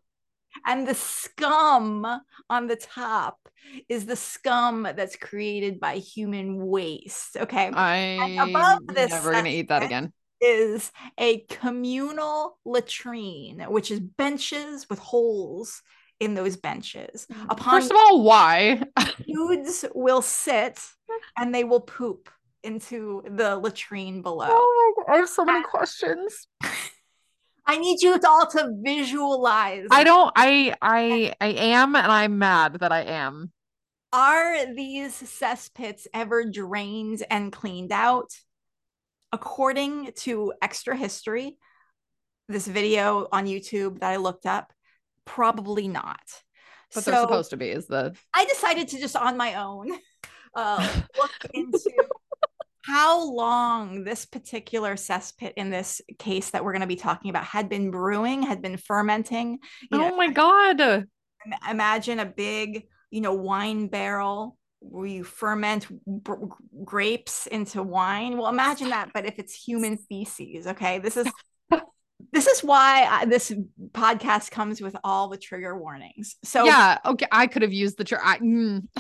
and the scum on the top is the scum that's created by human waste. Okay. I'm above this never to eat that again. Is a communal latrine, which is benches with holes in those benches. Mm. Upon First of all, why? dudes will sit and they will poop into the latrine below. Oh my god, I have so many questions. I need you all to visualize. I don't I I I am and I'm mad that I am. Are these cesspits ever drained and cleaned out? According to extra history, this video on YouTube that I looked up, probably not. But so they're supposed to be, is the I decided to just on my own uh, look into how long this particular cesspit in this case that we're going to be talking about had been brewing, had been fermenting. Oh know, my God. Imagine a big, you know, wine barrel where you ferment b- grapes into wine. Well, imagine that, but if it's human feces, okay? This is this is why I, this podcast comes with all the trigger warnings. So yeah, okay, I could have used the trigger. Mm.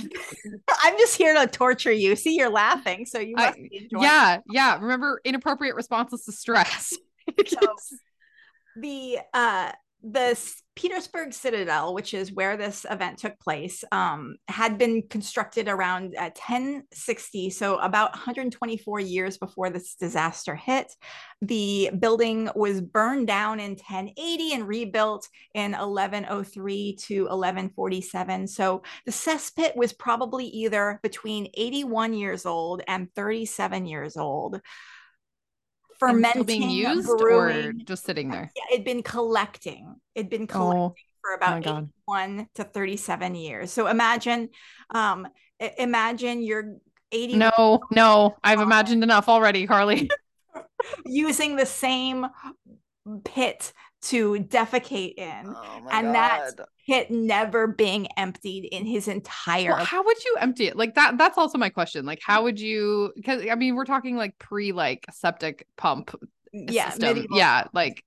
I'm just here to torture you. See, you're laughing, so you must I, Yeah, yeah. Remember, inappropriate responses to stress. so, the uh the Petersberg Citadel, which is where this event took place, um, had been constructed around uh, 1060, so about 124 years before this disaster hit. The building was burned down in 1080 and rebuilt in 1103 to 1147. So the cesspit was probably either between 81 years old and 37 years old fermenting, being used brewing. or just sitting there? Yeah, it'd been collecting. It'd been collecting oh, for about one to 37 years. So imagine, um, imagine you're 80. No, no, I've imagined enough already, Carly. using the same pit to defecate in oh and God. that pit never being emptied in his entire well, how would you empty it? Like that that's also my question. Like how would you because i mean we're talking like pre like septic pump yeah yeah like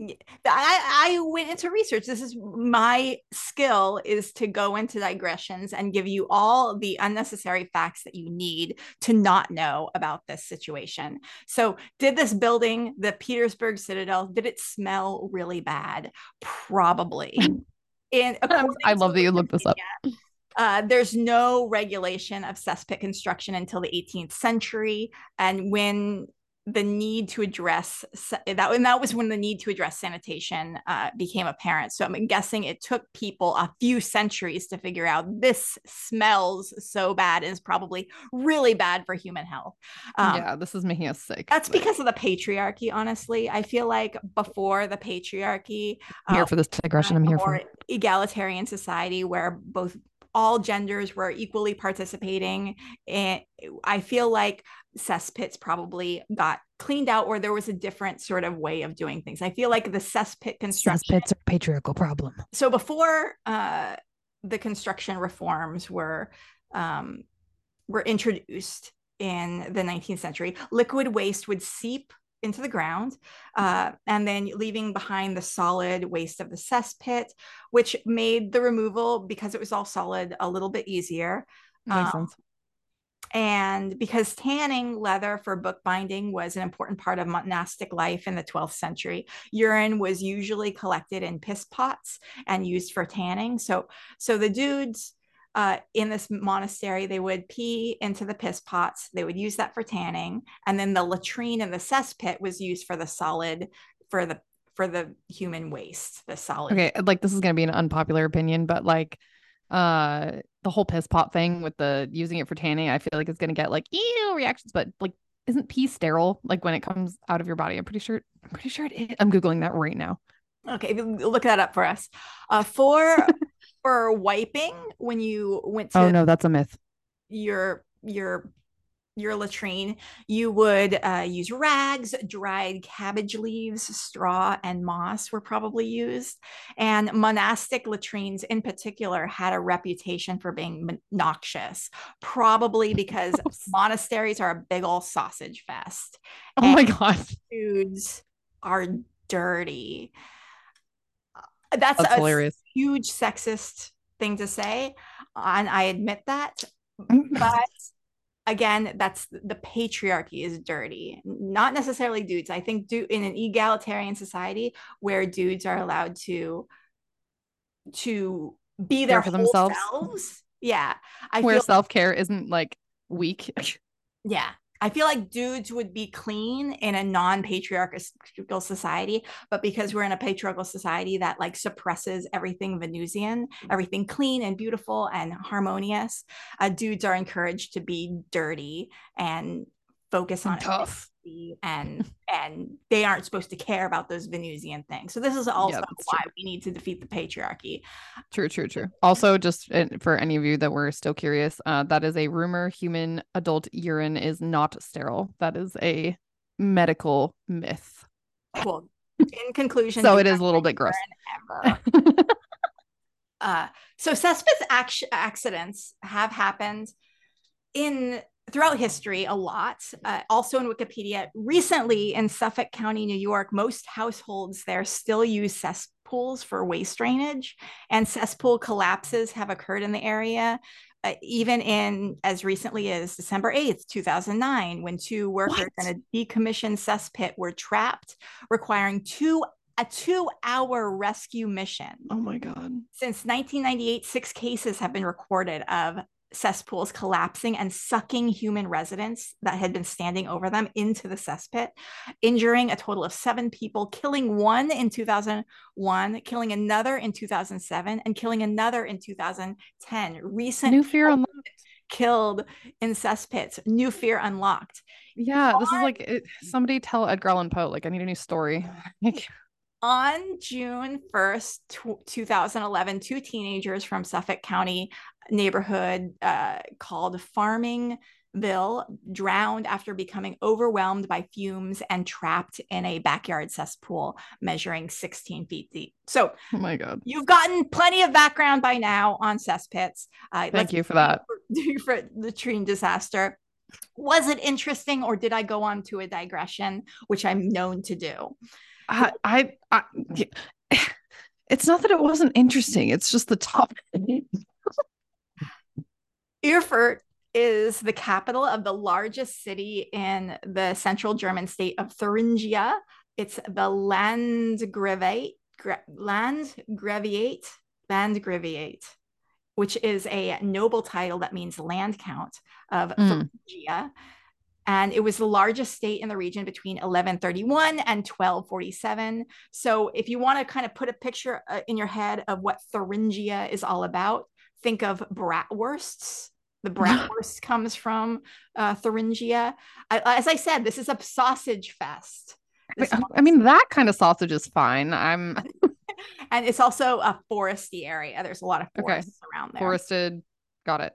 I, I went into research. This is my skill is to go into digressions and give you all the unnecessary facts that you need to not know about this situation. So, did this building, the Petersberg Citadel, did it smell really bad? Probably. And I love that you looked this up. Uh, there's no regulation of cesspit construction until the 18th century. And when the need to address that and that was when the need to address sanitation uh, became apparent. So i'm guessing it took people a few centuries to figure out this smells so bad and is probably really bad for human health. Um, yeah this is making us sick that's but... because of the patriarchy honestly. I feel like before the patriarchy I'm here uh, for this digression. i'm here for egalitarian society where both all genders were equally participating and i feel like cesspits probably got cleaned out or there was a different sort of way of doing things. I feel like the cesspit construction cesspits are a patriarchal problem. So before uh the construction reforms were um, were introduced in the 19th century, liquid waste would seep into the ground uh, and then leaving behind the solid waste of the cesspit, which made the removal, because it was all solid, a little bit easier. Makes um, sense. And because tanning leather for bookbinding was an important part of monastic life in the 12th century, urine was usually collected in piss pots and used for tanning. So, so the dudes uh, in this monastery, they would pee into the piss pots. They would use that for tanning, and then the latrine and the cesspit was used for the solid for the for the human waste. The solid. Okay, like this is gonna be an unpopular opinion, but like, uh, the whole piss pot thing with the using it for tanning, I feel like it's gonna get like ew reactions, but like. Isn't pee sterile like when it comes out of your body? I'm pretty sure. I'm pretty sure it is. I'm googling that right now. Okay, look that up for us. Uh, for for wiping when you went to oh no that's a myth. your your your latrine you would uh, use rags dried cabbage leaves straw and moss were probably used. And monastic latrines in particular had a reputation for being noxious probably because monasteries are a big old sausage fest. Oh my god. Foods are dirty. That's, that's a hilarious. Huge sexist thing to say, and I admit that. Mm-hmm. but again, that's the patriarchy is dirty, not necessarily dudes. I think do in an egalitarian society where dudes are allowed to to be there for themselves. Selves, yeah, I where self care isn't like weak. yeah, I feel like dudes would be clean in a non-patriarchal society, but because we're in a patriarchal society that like suppresses everything Venusian, everything clean and beautiful and harmonious, uh, dudes are encouraged to be dirty and focus on tough and and they aren't supposed to care about those Venusian things. So this is also yeah, why true. we need to defeat the patriarchy. True, true, true. Also, just uh, for any of you that were still curious, uh, that is a rumor. Human adult urine is not sterile. That is a medical myth. Well, in conclusion, so it is a little bit gross. uh, so cesspit accidents have happened in throughout history a lot uh, also in wikipedia recently in suffolk county new york most households there still use cesspools for waste drainage and cesspool collapses have occurred in the area uh, even in as recently as december 8th 2009 when two workers what? in a decommissioned cesspit were trapped requiring two a two hour rescue mission. Oh my God. Since 1998, six cases have been recorded of cesspools collapsing and sucking human residents that had been standing over them into the cesspit, injuring a total of seven people, killing one in 2001, killing another in 2007, and killing another in 2010. Recent new fear unlocked. Killed in cesspits. New fear unlocked. Yeah, this is like it, somebody tell Edgar Allan Poe. Like, I need a new story. on June 1st, t- 2011, two teenagers from Suffolk County neighborhood uh, called Farmingville drowned after becoming overwhelmed by fumes and trapped in a backyard cesspool measuring 16 feet deep. So, oh my God, you've gotten plenty of background by now on cesspits. Uh, Thank you for that. For, for the latrine disaster. Was it interesting, or did I go on to a digression, which I'm known to do? I, I, I it's not that it wasn't interesting. It's just the topic. Erfurt is the capital of the largest city in the central German state of Thuringia. It's the Landgraviate, Landgraviate, Landgraviate, which is a noble title that means land count of mm. Thuringia. And it was the largest state in the region between 1131 and 1247. So, if you want to kind of put a picture uh, in your head of what Thuringia is all about, think of bratwursts the bratwurst comes from uh, Thuringia. I, as I said, this is a sausage fest. I mean, that kind of sausage is fine. I'm, and it's also a foresty area. There's a lot of forests okay. around there. Forested, got it.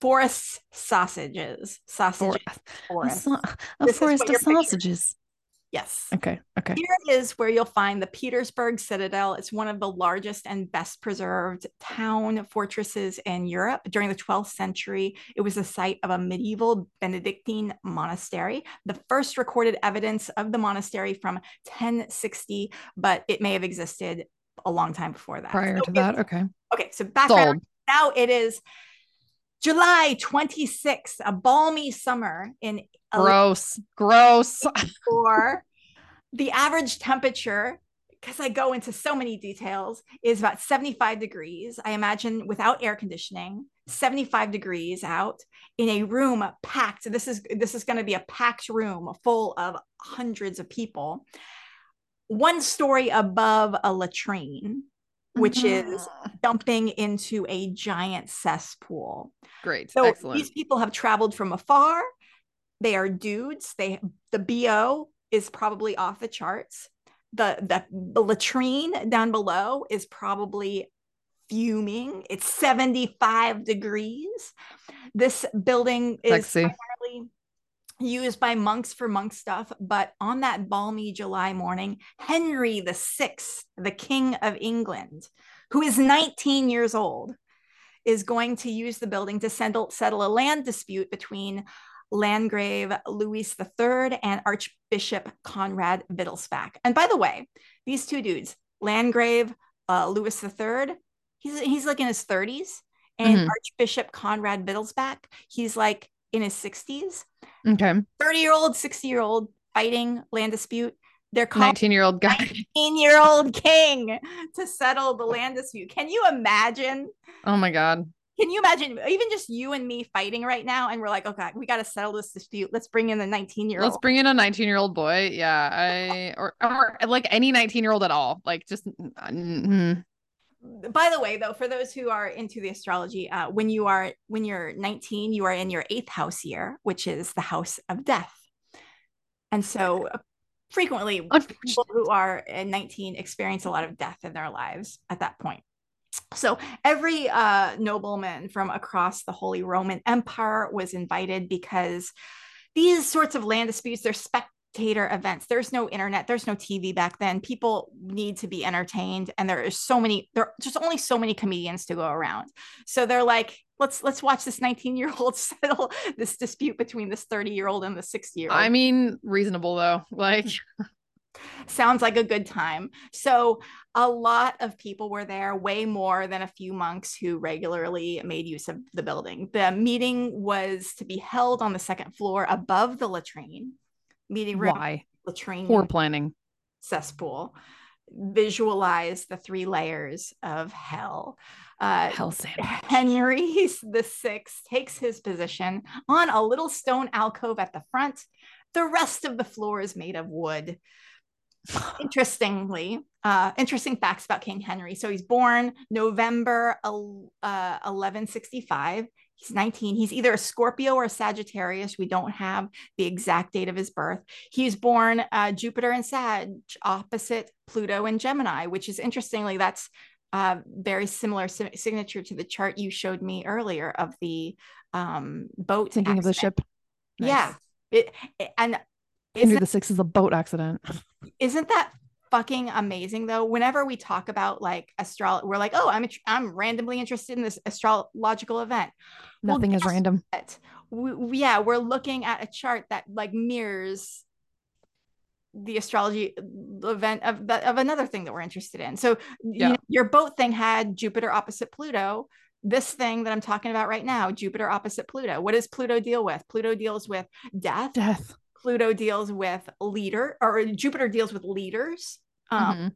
Forest sausages, sausages. For- forest. A, a forest of sausages. Yes. Okay. Okay. Here is where you'll find the Petersberg Citadel. It's one of the largest and best preserved town fortresses in Europe. During the 12th century, it was the site of a medieval Benedictine monastery. The first recorded evidence of the monastery from 1060, but it may have existed a long time before that. Prior So to that. Okay. Okay, so background. Sold. Now it is July 26th, a balmy summer in Gross. Gross. for the average temperature because I go into so many details is about 75 degrees. I imagine without air conditioning, 75 degrees out in a room packed. This is this is going to be a packed room full of hundreds of people. One story above a latrine, which is ah. dumping into a giant cesspool. great. So Excellent. these people have traveled from afar. They are dudes. They the BO is probably off the charts. The the, the latrine down below is probably fuming. It's 75 degrees. This building is Sexy. primarily used by monks for monk stuff, but on that balmy July morning, Henry the Sixth, the King of England, who is 19 years old, is going to use the building to settle, settle a land dispute between Landgrave Louis III and Archbishop Conrad Wittelsbach. And by the way, these two dudes, Landgrave uh, Louis III, he's he's like in his 30s, and Mhm. Archbishop Conrad Wittelsbach, he's like in his 60s. Okay. 30 year old, 60 year old fighting land dispute. They're calling 19 year old guy. 19 year old king to settle the land dispute. Can you imagine? Oh my God. Can you imagine even just you and me fighting right now? And we're like, okay, we got to settle this dispute. Let's bring in the 19 year old. Let's bring in a 19 year old boy. Yeah. I, or, or like any 19 year old at all. Like just, mm, By the way, though, for those who are into the astrology, uh, when you are when you're 19, you are in your eighth house year, which is the house of death. And so uh, frequently people who are in 19 experience a lot of death in their lives at that point. So every uh, nobleman from across the Holy Roman Empire was invited because these sorts of land disputes, they're spectator events. There's no internet, there's no TV back then. People need to be entertained, and there is so many. There just only so many comedians to go around. So they're like, let's let's watch this 19 year old settle this dispute between this 30 year old and the 60 year old. I mean, reasonable though. Like, sounds like a good time. So, a lot of people were there, way more than a few monks who regularly made use of the building. The meeting was to be held on the second floor above the latrine, meeting room, why? latrine, Poor planning. cesspool. Visualize the three layers of hell. Uh, Hell sandwich. Henry the Sixth takes his position on a little stone alcove at the front. The rest of the floor is made of wood. Interestingly, uh, interesting facts about King Henry. So he's born November uh, 1165. He's 19. He's either a Scorpio or a Sagittarius. We don't have the exact date of his birth. He was born uh, Jupiter and Sag opposite Pluto and Gemini, which is interestingly, that's uh, very similar si- signature to the chart you showed me earlier of the um, boat. Thinking of the ship. Nice. Yeah. It, it- and Henry the Sixth is a boat accident. isn't that fucking amazing though? Whenever we talk about like astrology, we're like, oh, I'm I'm randomly interested in this astrological event. Well, Nothing is random. We, we- yeah, we're looking at a chart that like mirrors the astrology event of that of another thing that we're interested in. So you know, your boat thing had Jupiter opposite Pluto. This thing that I'm talking about right now, Jupiter opposite Pluto. What does Pluto deal with? Pluto deals with death. Death. Pluto deals with leader, or Jupiter deals with leaders, um, Mhm.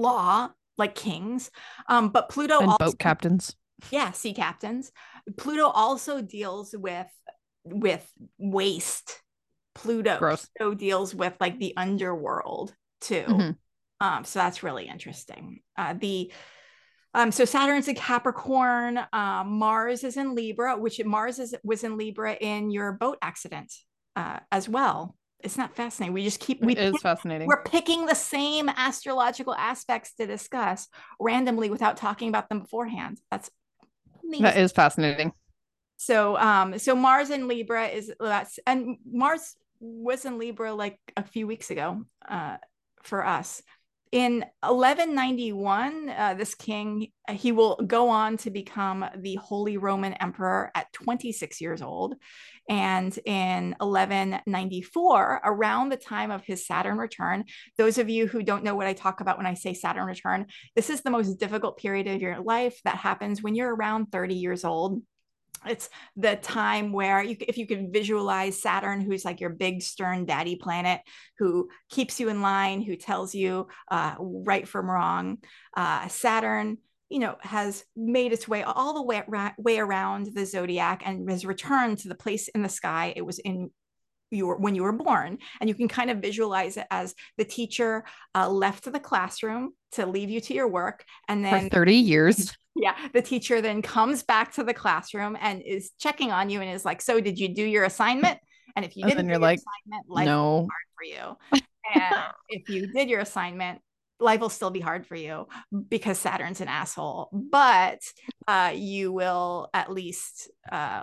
law, like kings. Um, but Pluto and also boat captains. yeah sea captains pluto also deals with with waste pluto Gross. pluto deals with like the underworld too Mhm. um so that's really interesting uh the um so saturn's in capricorn um mars is in libra which mars is was in libra in your boat accident uh as well it's not fascinating we just keep we It is pick- fascinating. we're picking the same astrological aspects to discuss randomly without talking about them beforehand that's amazing. That is fascinating. So um so Mars in Libra is that's and Mars was in Libra like a few weeks ago uh, for us. In 1191, uh, this king uh, he will go on to become the Holy Roman Emperor at 26 years old, and in 1194, around the time of his Saturn return, those of you who don't know what I talk about when I say Saturn return, this is the most difficult period of your life that happens when you're around 30 years old it's the time where you, if you can visualize Saturn, who's like your big stern daddy planet, who keeps you in line, who tells you uh, right from wrong. Uh, Saturn, you know, has made its way all the way, ra- way around the zodiac and has returned to the place in the sky it was in you were when you were born and you can kind of visualize it as the teacher uh, left the classroom to leave you to your work and then For 30 years. Yeah the teacher then comes back to the classroom and is checking on you and is like so did you do your assignment? And if you didn't then do you're your like, assignment life no. hard for you. And if you did your assignment life will still be hard for you because saturn's an asshole. But uh, you will at least uh,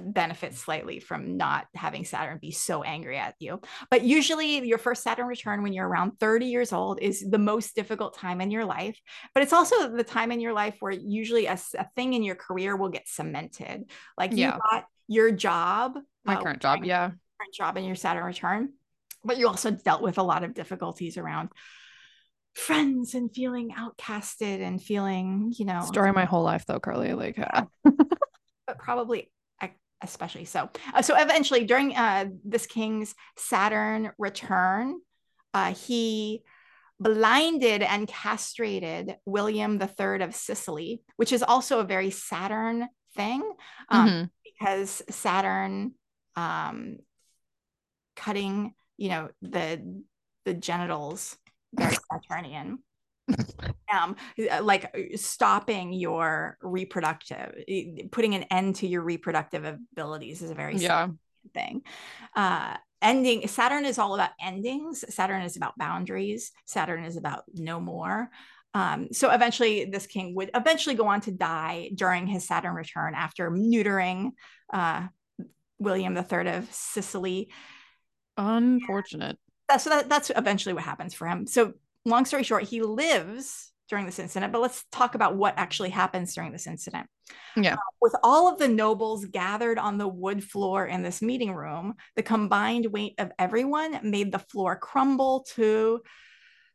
benefit slightly from not having Saturn be so angry at you. But usually, your first Saturn return when you're around 30 years old is the most difficult time in your life. But it's also the time in your life where usually a, a thing in your career will get cemented. Like you Yeah. got your job, my uh, current job yeah current job in your Saturn return, but you also dealt with a lot of difficulties around friends and feeling outcasted and feeling, you know, story my whole life though carly like uh, but probably especially so. Uh, so eventually, during uh, this king's Saturn return, uh, he blinded and castrated William III of Sicily, which is also a very Saturn thing um, mhm. because Saturn um, cutting, you know, the the genitals, very Saturnian. Um like uh, stopping your reproductive putting an end to your reproductive abilities is a very yeah. thing. Uh ending saturn is all about endings. Saturn is about boundaries. Saturn is about no more. Um, so eventually this king would eventually go on to die during his saturn return after neutering uh, william iii of sicily. Unfortunate. That's so that, that's eventually what happens for him. So long story short he lives during this incident but let's talk about what actually happens during this incident yeah uh, with all of the nobles gathered on the wood floor in this meeting room, the combined weight of everyone made the floor crumble to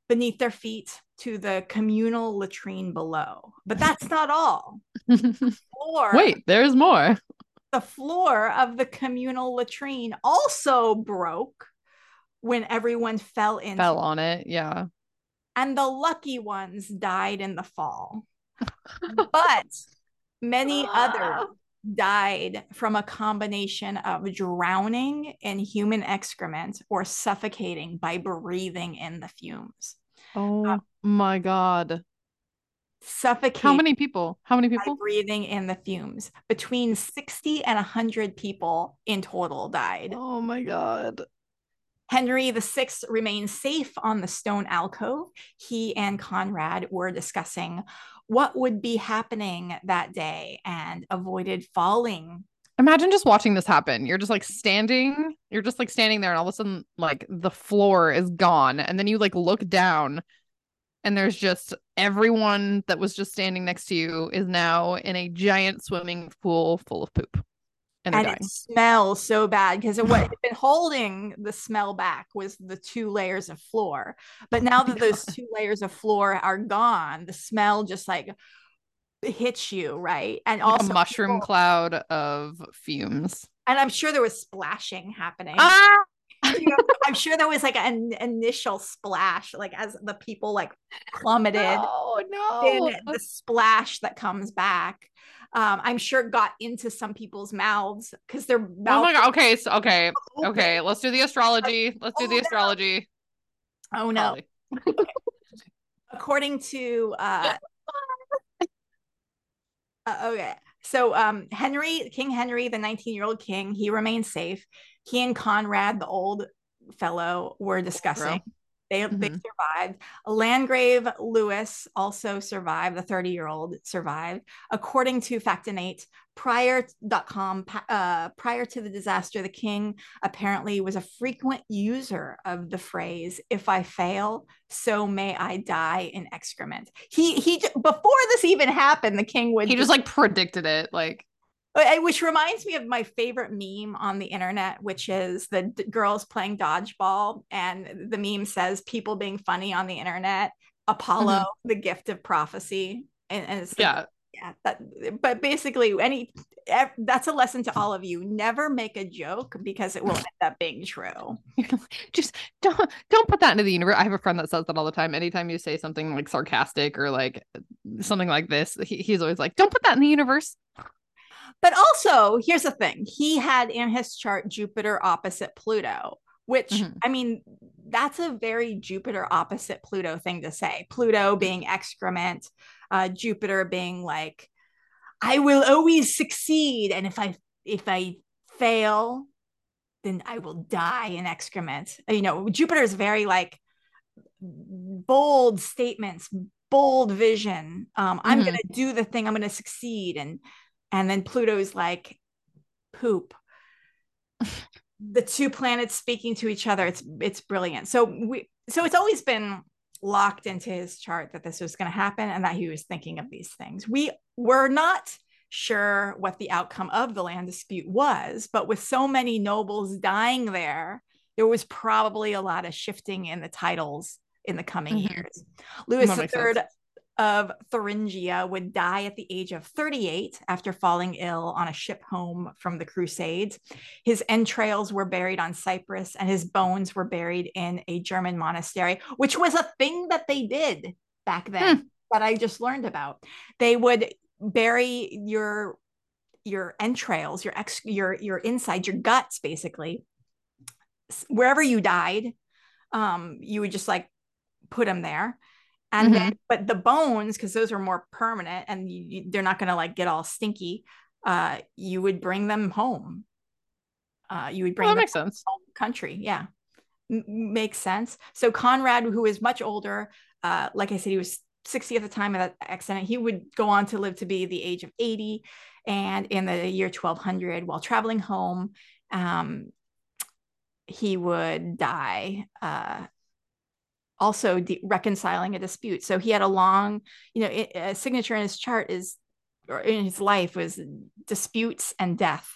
beneath their feet to the communal latrine below. But that's not all. Floor, wait there's more the floor of the communal latrine also broke when everyone fell in, fell on it yeah and the lucky ones died in the fall. but many ah. others died from a combination of drowning in human excrement or suffocating by breathing in the fumes. oh uh, my god Suffocating how many people how many people breathing in the fumes. Between 60 and 100 people in total died. oh my god Henry VI remained safe on the stone alcove. He and Conrad were discussing what would be happening that day and avoided falling. Imagine just watching this happen. You're just like standing, you're just like standing there, and all of a sudden, like the floor is gone. And then you like look down, and there's just everyone that was just standing next to you is now in a giant swimming pool full of poop. And And it smells so bad because what had been holding the smell back was the two layers of floor. But now that those two layers of floor are gone, the smell just like hits you, right? And Like also a mushroom people- cloud of fumes. and I'm sure there was splashing happening. Ah! You know, I'm sure there was like an initial splash, like as the people like plummeted. Oh Then no. the splash that comes back, um, I'm sure got into some people's mouths because their Oh my god. Okay. So okay. Okay. Let's do the astrology. Let's do Oh, the no. astrology. Oh no! Holly. According to uh, uh, okay, so um, Henry, King Henry, the 19 year old king, he remained safe. He and Conrad, the old fellow, were discussing They, mm-hmm. they survived. Landgrave Louis also survived. The 30 year old survived. According to Factinate, prior.com, uh, prior to the disaster, the king apparently was a frequent user of the phrase, if I fail, so may I die in excrement. He, he, before this even happened, the king would. He just like predicted it. Like, which reminds me of my favorite meme on the internet, which is the d- girls playing dodgeball. And the meme says, people being funny on the internet, Apollo, mm-hmm. the gift of prophecy. And, and it's yeah. yeah, that, but basically, any that's a lesson to all of you. Never make a joke because it will end up being true. Just don't don't put that into the universe. I have a friend that says that all the time. Anytime you say something like sarcastic or like something like this, he, he's always like, "Don't put that in the universe." But also, here's the thing he had in his chart Jupiter opposite Pluto, which mm-hmm. I mean, that's a very Jupiter opposite Pluto thing to say. Pluto being excrement, uh, Jupiter being like, I will always succeed. And if I if I fail, then I will die in excrement. You know, Jupiter is very like bold statements, bold vision. Um, I'm mm-hmm. gonna do the thing, I'm gonna succeed. And and then Pluto's like poop. the two planets speaking to each other. It's it's brilliant. So we so it's always been locked into his chart that this was going to happen and that he was thinking of these things. We were not sure what the outcome of the land dispute was, but with so many nobles dying there, there was probably a lot of shifting in the titles in the coming mm-hmm. years. Louis III of Thuringia would die at the age of 38 after falling ill on a ship home from the Crusades. His entrails were buried on Cyprus and his bones were buried in a German monastery, which was a thing that they did back then hmm. that I just learned about. They would bury your your entrails, your ex your your inside, your guts basically wherever you died um you would just like put them there and mm-hmm. then but the bones because those are more permanent and you, they're not going to like get all stinky uh you would bring them home. Uh you would bring well, that makes sense. country yeah. M- makes sense. So conrad who is much older uh like i said he was 60 at the time of that accident he would go on to live to be the age of 80 and in the year 1200 while traveling home um he would die uh also de- reconciling a dispute. So he had a long, you know, a signature in his chart is, or in his life was disputes and death,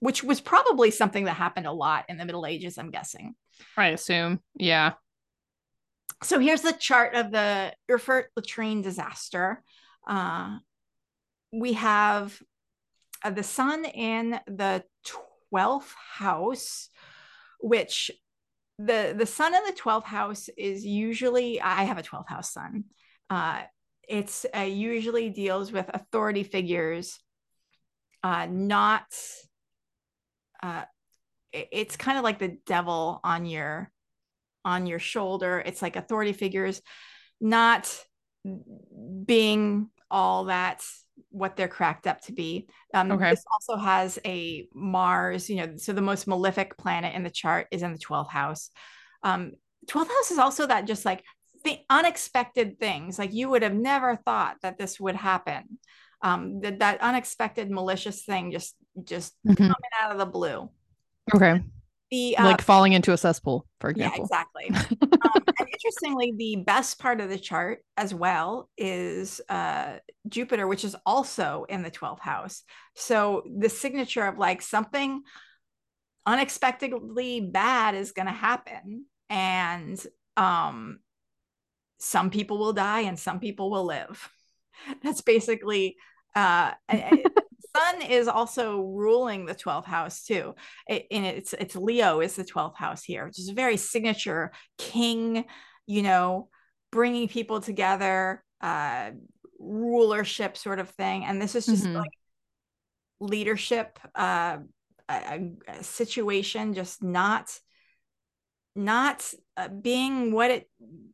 which was probably something that happened a lot in the Middle Ages, I'm guessing. I assume. Yeah. So here's the chart of the Erfurt latrine disaster. Uh, we have uh, the sun in the 12th house, which the the sun in the 12th house is usually i have a 12th house sun uh it's uh, usually deals with authority figures uh not uh it's kind of like the devil on your on your shoulder. It's like authority figures not being all that what they're cracked up to be. Um, okay. This also has a Mars, you know, so the most malefic planet in the chart is in the 12th house. Um, 12th house is also that just like the unexpected things, like you would have never thought that this would happen. Um, that, that unexpected malicious thing just just mm-hmm. coming out of the blue. Okay the uh, like falling into a cesspool, for example. Yeah, exactly. um, and interestingly, the best part of the chart as well is uh, Jupiter, which is also in the 12th house. So the signature of like something unexpectedly bad is going to happen, and um, some people will die and some people will live. That's basically uh, sun is also ruling the 12th house too. It, and it's it's leo is the 12th house here which is a very signature king you know bringing people together uh rulership sort of thing. And this is just mm-hmm. like leadership uh a, a, situation just not not uh, being what it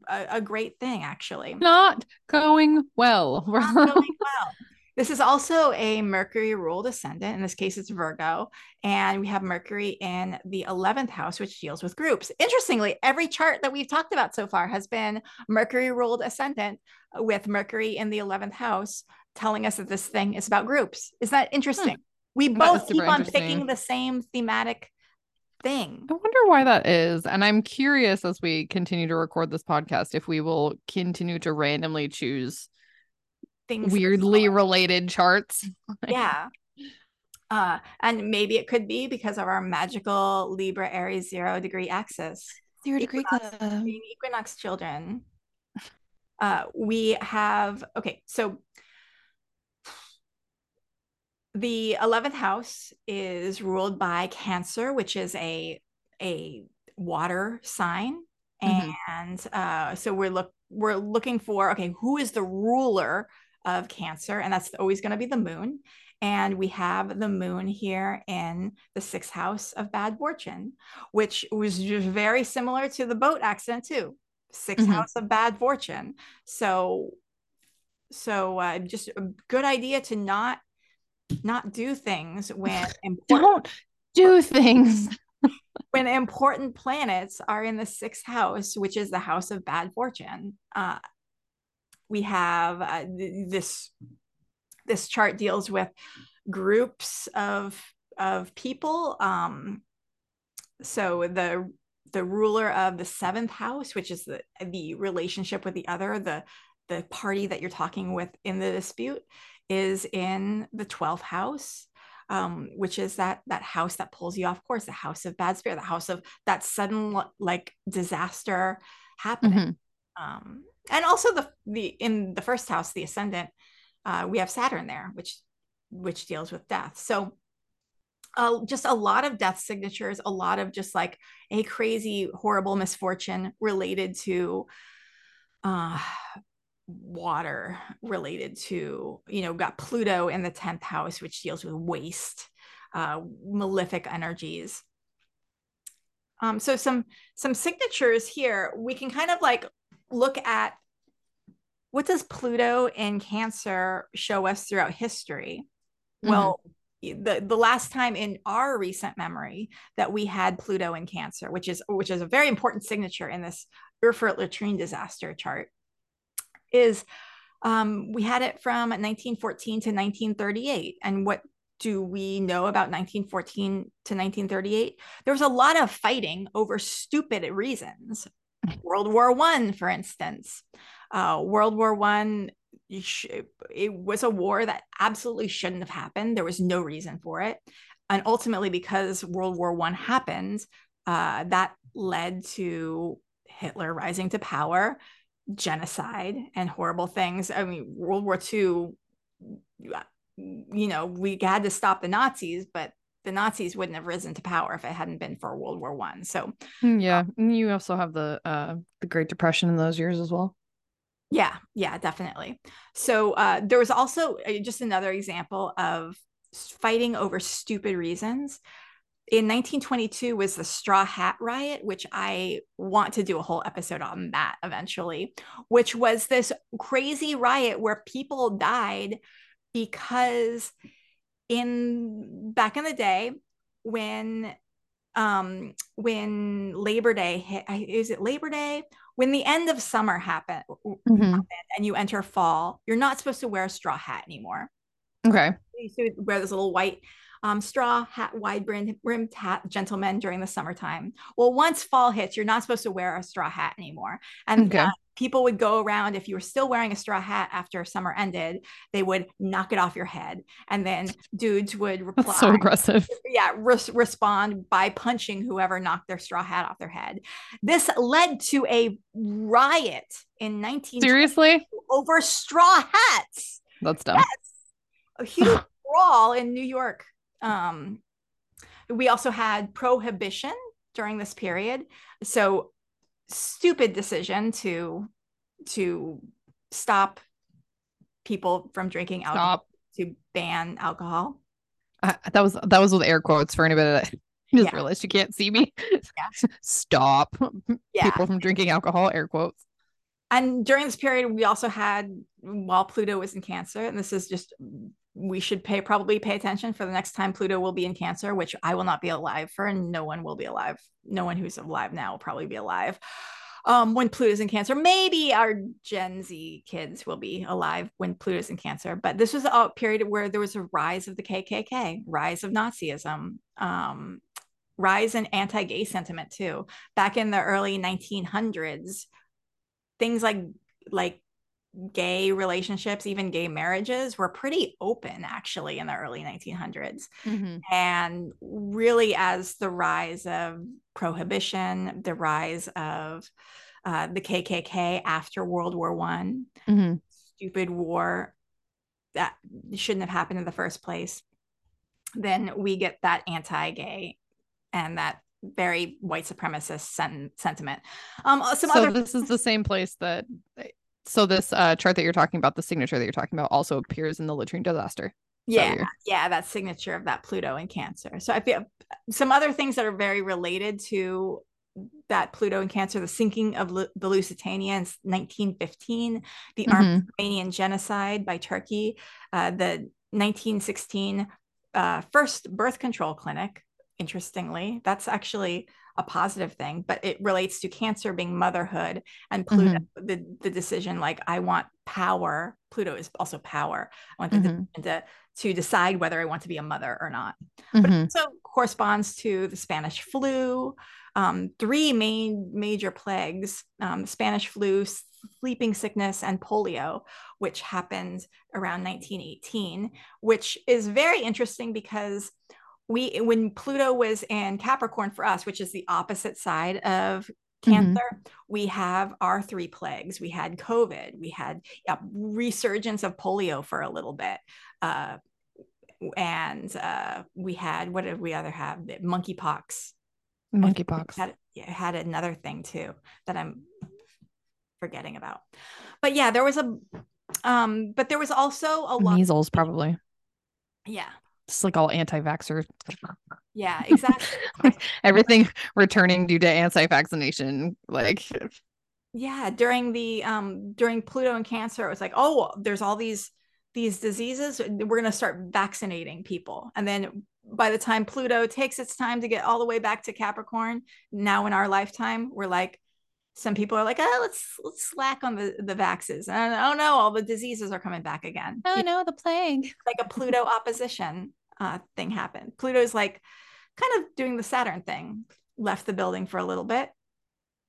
a, a, great thing actually. Not going well. Not going well This is also a Mercury ruled ascendant. In this case, it's Virgo. And we have Mercury in the 11th house, which deals with groups. Interestingly, every chart that we've talked about so far has been Mercury ruled ascendant with Mercury in the 11th house, telling us that this thing is about groups. Is that interesting? Hmm. We both keep on picking the same thematic thing. I wonder why that is. And I'm curious as we continue to record this podcast if we will continue to randomly choose things weirdly related charts. yeah. Uh, and maybe it could be because of our magical Libra Aries zero degree axis. Zero degree equinox, club. Equinox children. Uh, we have, okay, so the 11th house is ruled by Cancer, which is a, a water sign. Mm-hmm. And uh, so we're look we're looking for okay, who is the ruler of Cancer, and that's always going to be the moon. And we have the moon here in the sixth house of bad fortune, which was just very similar to the boat accident, too. 6th mm-hmm. house of bad fortune. So, so uh, just a good idea to not not do things when don't do things when important planets are in the sixth house, which is the house of bad fortune. Uh, we have uh, th- this this chart deals with groups of of people um so the the ruler of the seventh house which is the the relationship with the other the the party that you're talking with in the dispute is in the 12th house um, which is that that house that pulls you off course the house of bad spirit the house of that sudden like disaster happening mm-hmm. um, and also the the in the first house the ascendant uh, we have saturn there which which deals with death. So uh, just a lot of death signatures a lot of just like a crazy horrible misfortune related to uh water related to you know got pluto in the 10th house which deals with waste uh malefic energies. Um so some some signatures here we can kind of like look at what does Pluto in Cancer show us throughout history? Mm-hmm. Well, the the last time in our recent memory that we had Pluto in Cancer, which is which is a very important signature in this Erfurt latrine disaster chart, is um, we had it from 1914 to 1938. And what do we know about 1914 to 1938? There was a lot of fighting over stupid reasons. World War One, for instance. Uh, World War One, it was a war that absolutely shouldn't have happened. There was no reason for it, and ultimately, because World War One happened, uh, that led to Hitler rising to power, genocide, and horrible things. I mean, World War Two, you know, we had to stop the Nazis, but the Nazis wouldn't have risen to power if it hadn't been for World War One. So mm, yeah, um, you also have the uh, the Great Depression in those years as well. Yeah, yeah, definitely. So uh, there was also uh, just another example of fighting over stupid reasons. In 1922 was the Straw Hat Riot, which I want to do a whole episode on that eventually, which was this crazy riot where people died because in back in the day when um when labor day hit is it labor day? When the end of summer happen, mm-hmm. happened and you enter fall you're not supposed to wear a straw hat anymore. Okay. You to wear this little white um, straw hat, wide brimmed hat gentlemen during the summertime. Well, once fall hits, you're not supposed to wear a straw hat anymore. And okay. uh, people would go around, if you were still wearing a straw hat after summer ended, they would knock it off your head. And then dudes would reply. That's so aggressive. Yeah, re- respond by punching whoever knocked their straw hat off their head. This led to a riot in 19 Seriously? over straw hats. That's dumb. Yes. A huge brawl in New York um, we also had prohibition during this period. So stupid decision to to stop people from drinking alcohol to ban alcohol. Uh, that was that was with air quotes for anybody that just yeah. realized you can't see me. Yeah. Stop yeah. people from drinking alcohol. Air quotes. and during this period, we also had while Pluto was in Cancer, and this is just we should pay probably pay attention for the next time Pluto will be in Cancer, which I will not be alive for, and no one will be alive. No one who's alive now will probably be alive. Um, when Pluto's in Cancer, maybe our Gen Z kids will be alive when Pluto's in Cancer. But this was a period where there was a rise of the KKK, rise of Nazism, um, rise in anti-gay sentiment too. Back in the early 1900s, things like like gay relationships, even gay marriages, were pretty open actually in the early 1900s. Mm-hmm. And really, as the rise of prohibition, the rise of uh, the KKK after World War One, mm-hmm. stupid war that shouldn't have happened in the first place, then we get that anti-gay and that very white supremacist sen- sentiment. Um, some so other- this is the same place that so this uh, chart that you're talking about, the signature that you're talking about, also appears in the latrine disaster. Yeah, yeah, that signature of that Pluto in Cancer. So I feel some other things that are very related to that Pluto in Cancer, the sinking of L- the Lusitania in 1915, the mm-hmm. Armenian genocide by Turkey, uh, the 1916 uh, first birth control clinic. Interestingly, that's actually a positive thing, but it relates to cancer being motherhood and Pluto, mm-hmm. the, the decision like I want power. Pluto is also power. I want mm-hmm. to, to decide whether I want to be a mother or not. Mm-hmm. But it also corresponds to the Spanish flu, um, three main major plagues um, Spanish flu, sleeping sickness, and polio, which happened around 1918, which is very interesting because we when Pluto was in Capricorn for us, which is the opposite side of mm-hmm. Cancer, mm-hmm. we have our three plagues. We had COVID, we had yeah, resurgence of polio for a little bit. Uh, and uh, we had what did we other have? Monkeypox. Monkeypox had, had another thing too that I'm forgetting about. But yeah, there was a um, but there was also a lot measles probably. Yeah, it's like all anti-vaxxer. Yeah, exactly. Everything returning due to anti-vaccination, like yeah, during the um during Pluto and Cancer, it was like, oh, there's all these these diseases. We're gonna start vaccinating people, and then by the time Pluto takes its time to get all the way back to Capricorn, now in our lifetime, we're like, some people are like, oh, let's let's slack on the the vaxes, and oh no, all the diseases are coming back again. Oh no, the plague. Like a Pluto opposition uh, thing happened. Pluto's like kind of doing the Saturn thing, left the building for a little bit.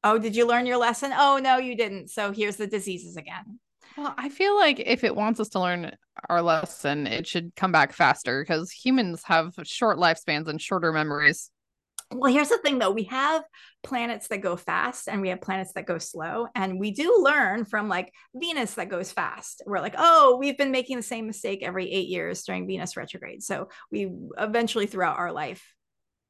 Oh, did you learn your lesson? Oh, no, you didn't. So here's the diseases again. Well, I feel like if it wants us to learn our lesson, it should come back faster because humans have short lifespans and shorter memories. Well, here's the thing though we have planets that go fast and we have planets that go slow. And we do learn from like Venus that goes fast. We're like, oh, we've been making the same mistake every eight years during Venus retrograde. So we eventually throughout our life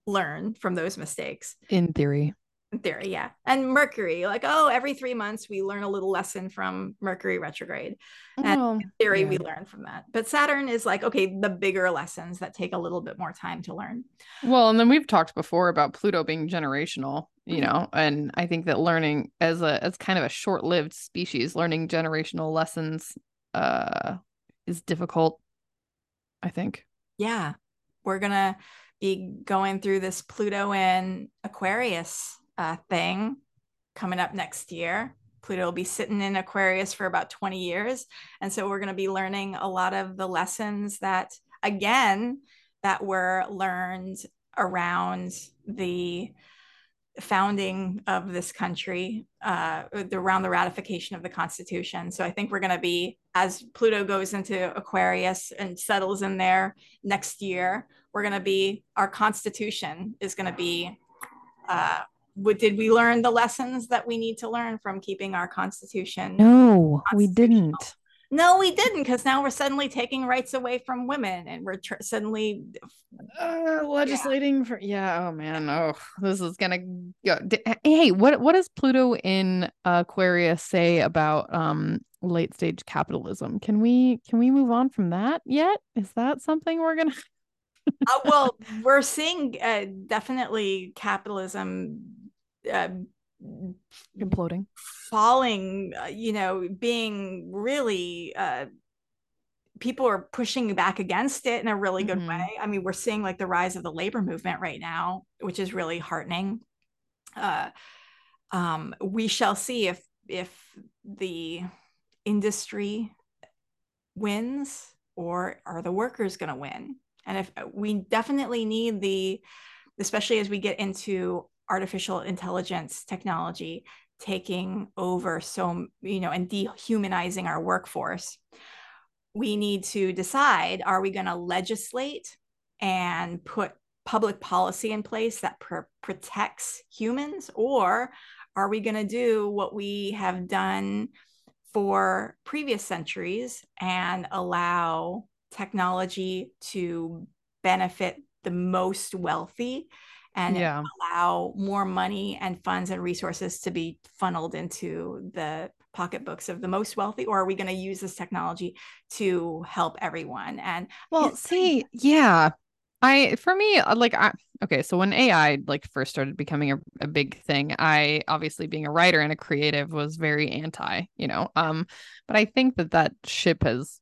learn from those mistakes. In theory theory yeah. And mercury like oh every three months we learn a little lesson from mercury retrograde. And oh, in theory yeah. we learn from that. But saturn is like okay the bigger lessons that take a little bit more time to learn. Well and then we've talked before about pluto being generational you mm-hmm. know and i think that learning as a as kind of a short-lived species learning generational lessons uh is difficult i think. Yeah. We're gonna be going through this pluto in aquarius uh, thing coming up next year. Pluto will be sitting in Aquarius for about 20 years. And so we're going to be learning a lot of the lessons that, again, that were learned around the founding of this country, uh, around the ratification of the Constitution. So I think we're going to be, as Pluto goes into Aquarius and settles in there next year, we're going to be, our Constitution is going to be uh, did we learn the lessons that we need to learn from keeping our constitution? No, we didn't. No, we didn't, because now we're suddenly taking rights away from women, and we're tr- suddenly uh, legislating yeah. for. Yeah. Oh man. Oh, this is gonna go. Hey, what what does Pluto in Aquarius say about um late stage capitalism? Can we can we move on from that yet? Is that something we're gonna? uh, well, we're seeing uh, definitely capitalism uh, imploding. falling uh, you know being really uh people are pushing back against it in a really good mm-hmm. way. I mean we're seeing like the rise of the labor movement right now which is really heartening. Uh um we shall see if if the industry wins or are the workers going to win. And if uh, we definitely need the especially as we get into artificial intelligence technology taking over so you know and dehumanizing our workforce we need to decide are we going to legislate and put public policy in place that pr- protects humans? Or are we going to do what we have done for previous centuries and allow technology to benefit the most wealthy and yeah. allow more money and funds and resources to be funneled into the pocketbooks of the most wealthy or are we going to use this technology to help everyone and well see yeah i for me uh, like i okay so when ai like first started becoming a, a big thing i obviously being a writer and a creative was very anti you know um but i think that that ship has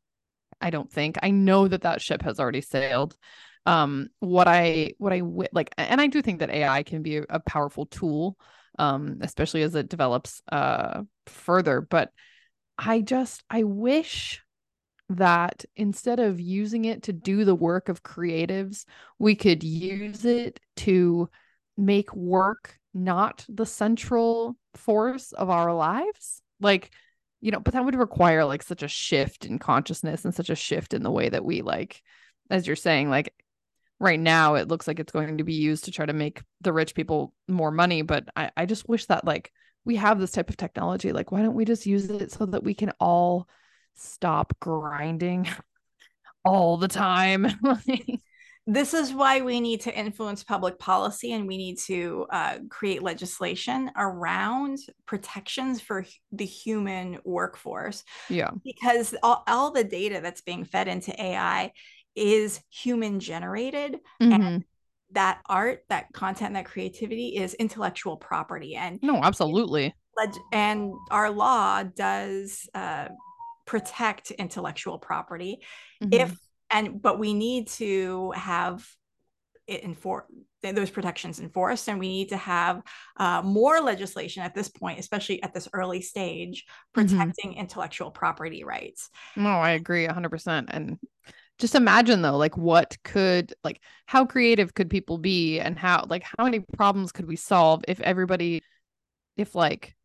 i don't think i know that that ship has already sailed um what i what i like and i do think that ai can be a, a powerful tool um especially as it develops uh further but i just i wish that instead of using it to do the work of creatives we could use it to make work not the central force of our lives. Like you know but that would require like such a shift in consciousness and such a shift in the way that we like as you're saying like right now it looks like it's going to be used to try to make the rich people more money but I, I just wish that like we have this type of technology. Like why don't we just use it so that we can all stop grinding all the time? This is why we need to influence public policy and we need to uh, create legislation around protections for the human workforce. Yeah. Because all, all the data that's being fed into ai is human generated mm-hmm. and that art that content that creativity is intellectual property and no absolutely and our law does uh, protect intellectual property mm-hmm. if and but we need to have it enforce those protections enforced and we need to have uh, more legislation at this point especially at this early stage mm-hmm. protecting mm-hmm. intellectual property rights no i agree 100% and just imagine though like what could like how creative could people be and how like how many problems could we solve if everybody if like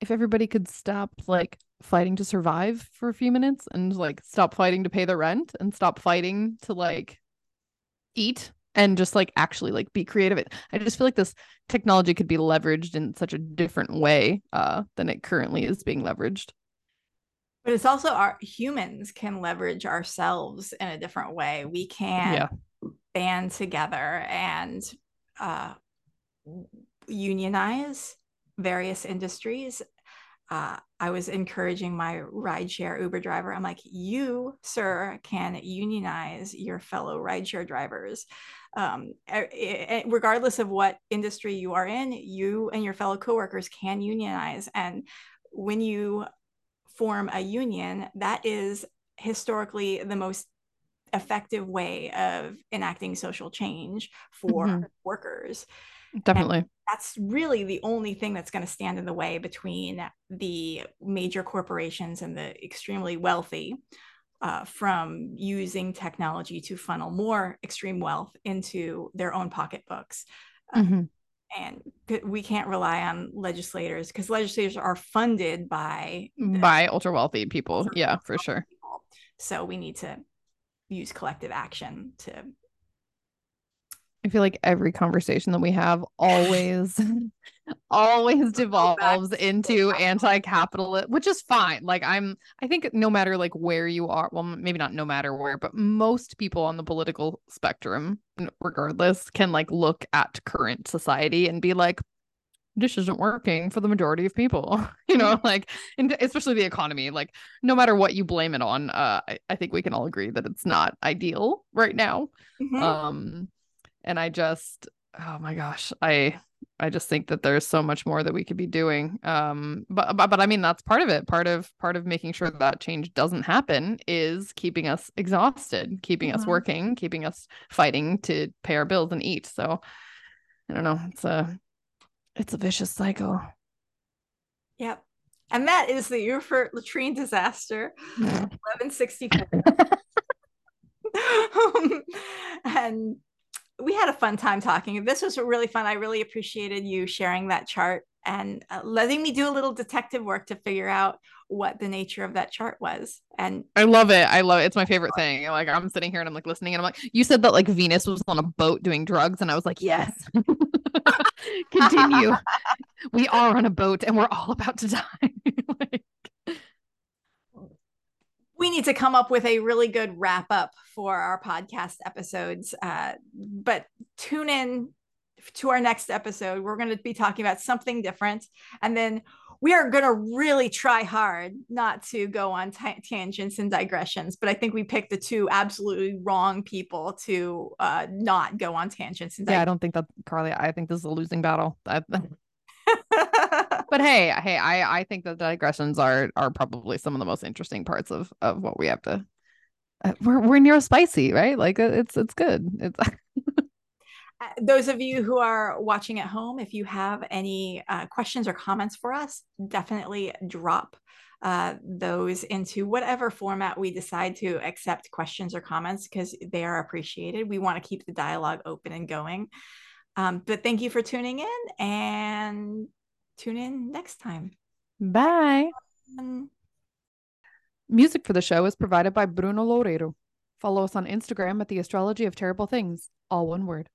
if everybody could stop like fighting to survive for a few minutes and like stop fighting to pay the rent and stop fighting to like eat and just like actually like be creative? I just feel like this technology could be leveraged in such a different way uh than it currently is being leveraged but it's also our humans can leverage ourselves in a different way we can yeah. band together and uh, unionize various industries uh, I was encouraging my rideshare Uber driver. I'm like, you, sir, can unionize your fellow rideshare drivers. Um, regardless of what industry you are in, you and your fellow coworkers can unionize. And when you form a union, that is historically the most effective way of enacting social change for mm-hmm. workers. Definitely. And that's really the only thing that's going to stand in the way between the major corporations and the extremely wealthy uh, from using technology to funnel more extreme wealth into their own pocketbooks. Uh, mm-hmm and we can't rely on legislators because legislators are funded by by ultra wealthy people ultra yeah for sure people. so we need to use collective action to I feel like every conversation that we have always always devolves into anti-capitalist which is fine. Like i'm i think no matter like where you are well maybe not no matter where but most people on the political spectrum regardless can like look at current society and be like this isn't working for the majority of people. You know like and especially the economy like no matter what you blame it on uh I, I think we can all agree that it's not ideal right now. Mm-hmm. um and I just oh my gosh, I I just think that there's so much more that we could be doing. Um, but, but but I mean that's part of it. Part of part of making sure that that change doesn't happen is keeping us exhausted, keeping mm-hmm. us working, keeping us fighting to pay our bills and eat. So I don't know. It's a it's a vicious cycle. Yep. And that is the Erfurt latrine disaster, 1164. um, and we had a fun time talking. This was really fun. I really appreciated you sharing that chart and uh, letting me do a little detective work to figure out what the nature of that chart was. And I love it. I love it. It's my favorite thing. Like I'm sitting here and I'm like listening and I'm like, you said that like Venus was on a boat doing drugs, and I was like, yes. Continue. we are on a boat and we're all about to die. like... We need to come up with a really good wrap up for our podcast episodes. Uh, but tune in to our next episode. We're going to be talking about something different. And then we are going to really try hard not to go on t- tangents and digressions but i think we picked the two absolutely wrong people to uh, not go on tangents and dig- yeah i don't think that carly i think this is a losing battle but hey hey i i think that digressions are are probably some of the most interesting parts of of what we have to uh, we're we're near spicy right like uh, it's it's good it's Uh, those of you who are watching at home, if you have any uh, questions or comments for us, definitely drop uh, those into whatever format we decide to accept questions or comments because they are appreciated. We want to keep the dialogue open and going. Um, but thank you for tuning in and tune in next time. Bye. Um, Music for the show is provided by Bruno Loureiro. Follow us on Instagram at the Astrology of Terrible Things, all one word.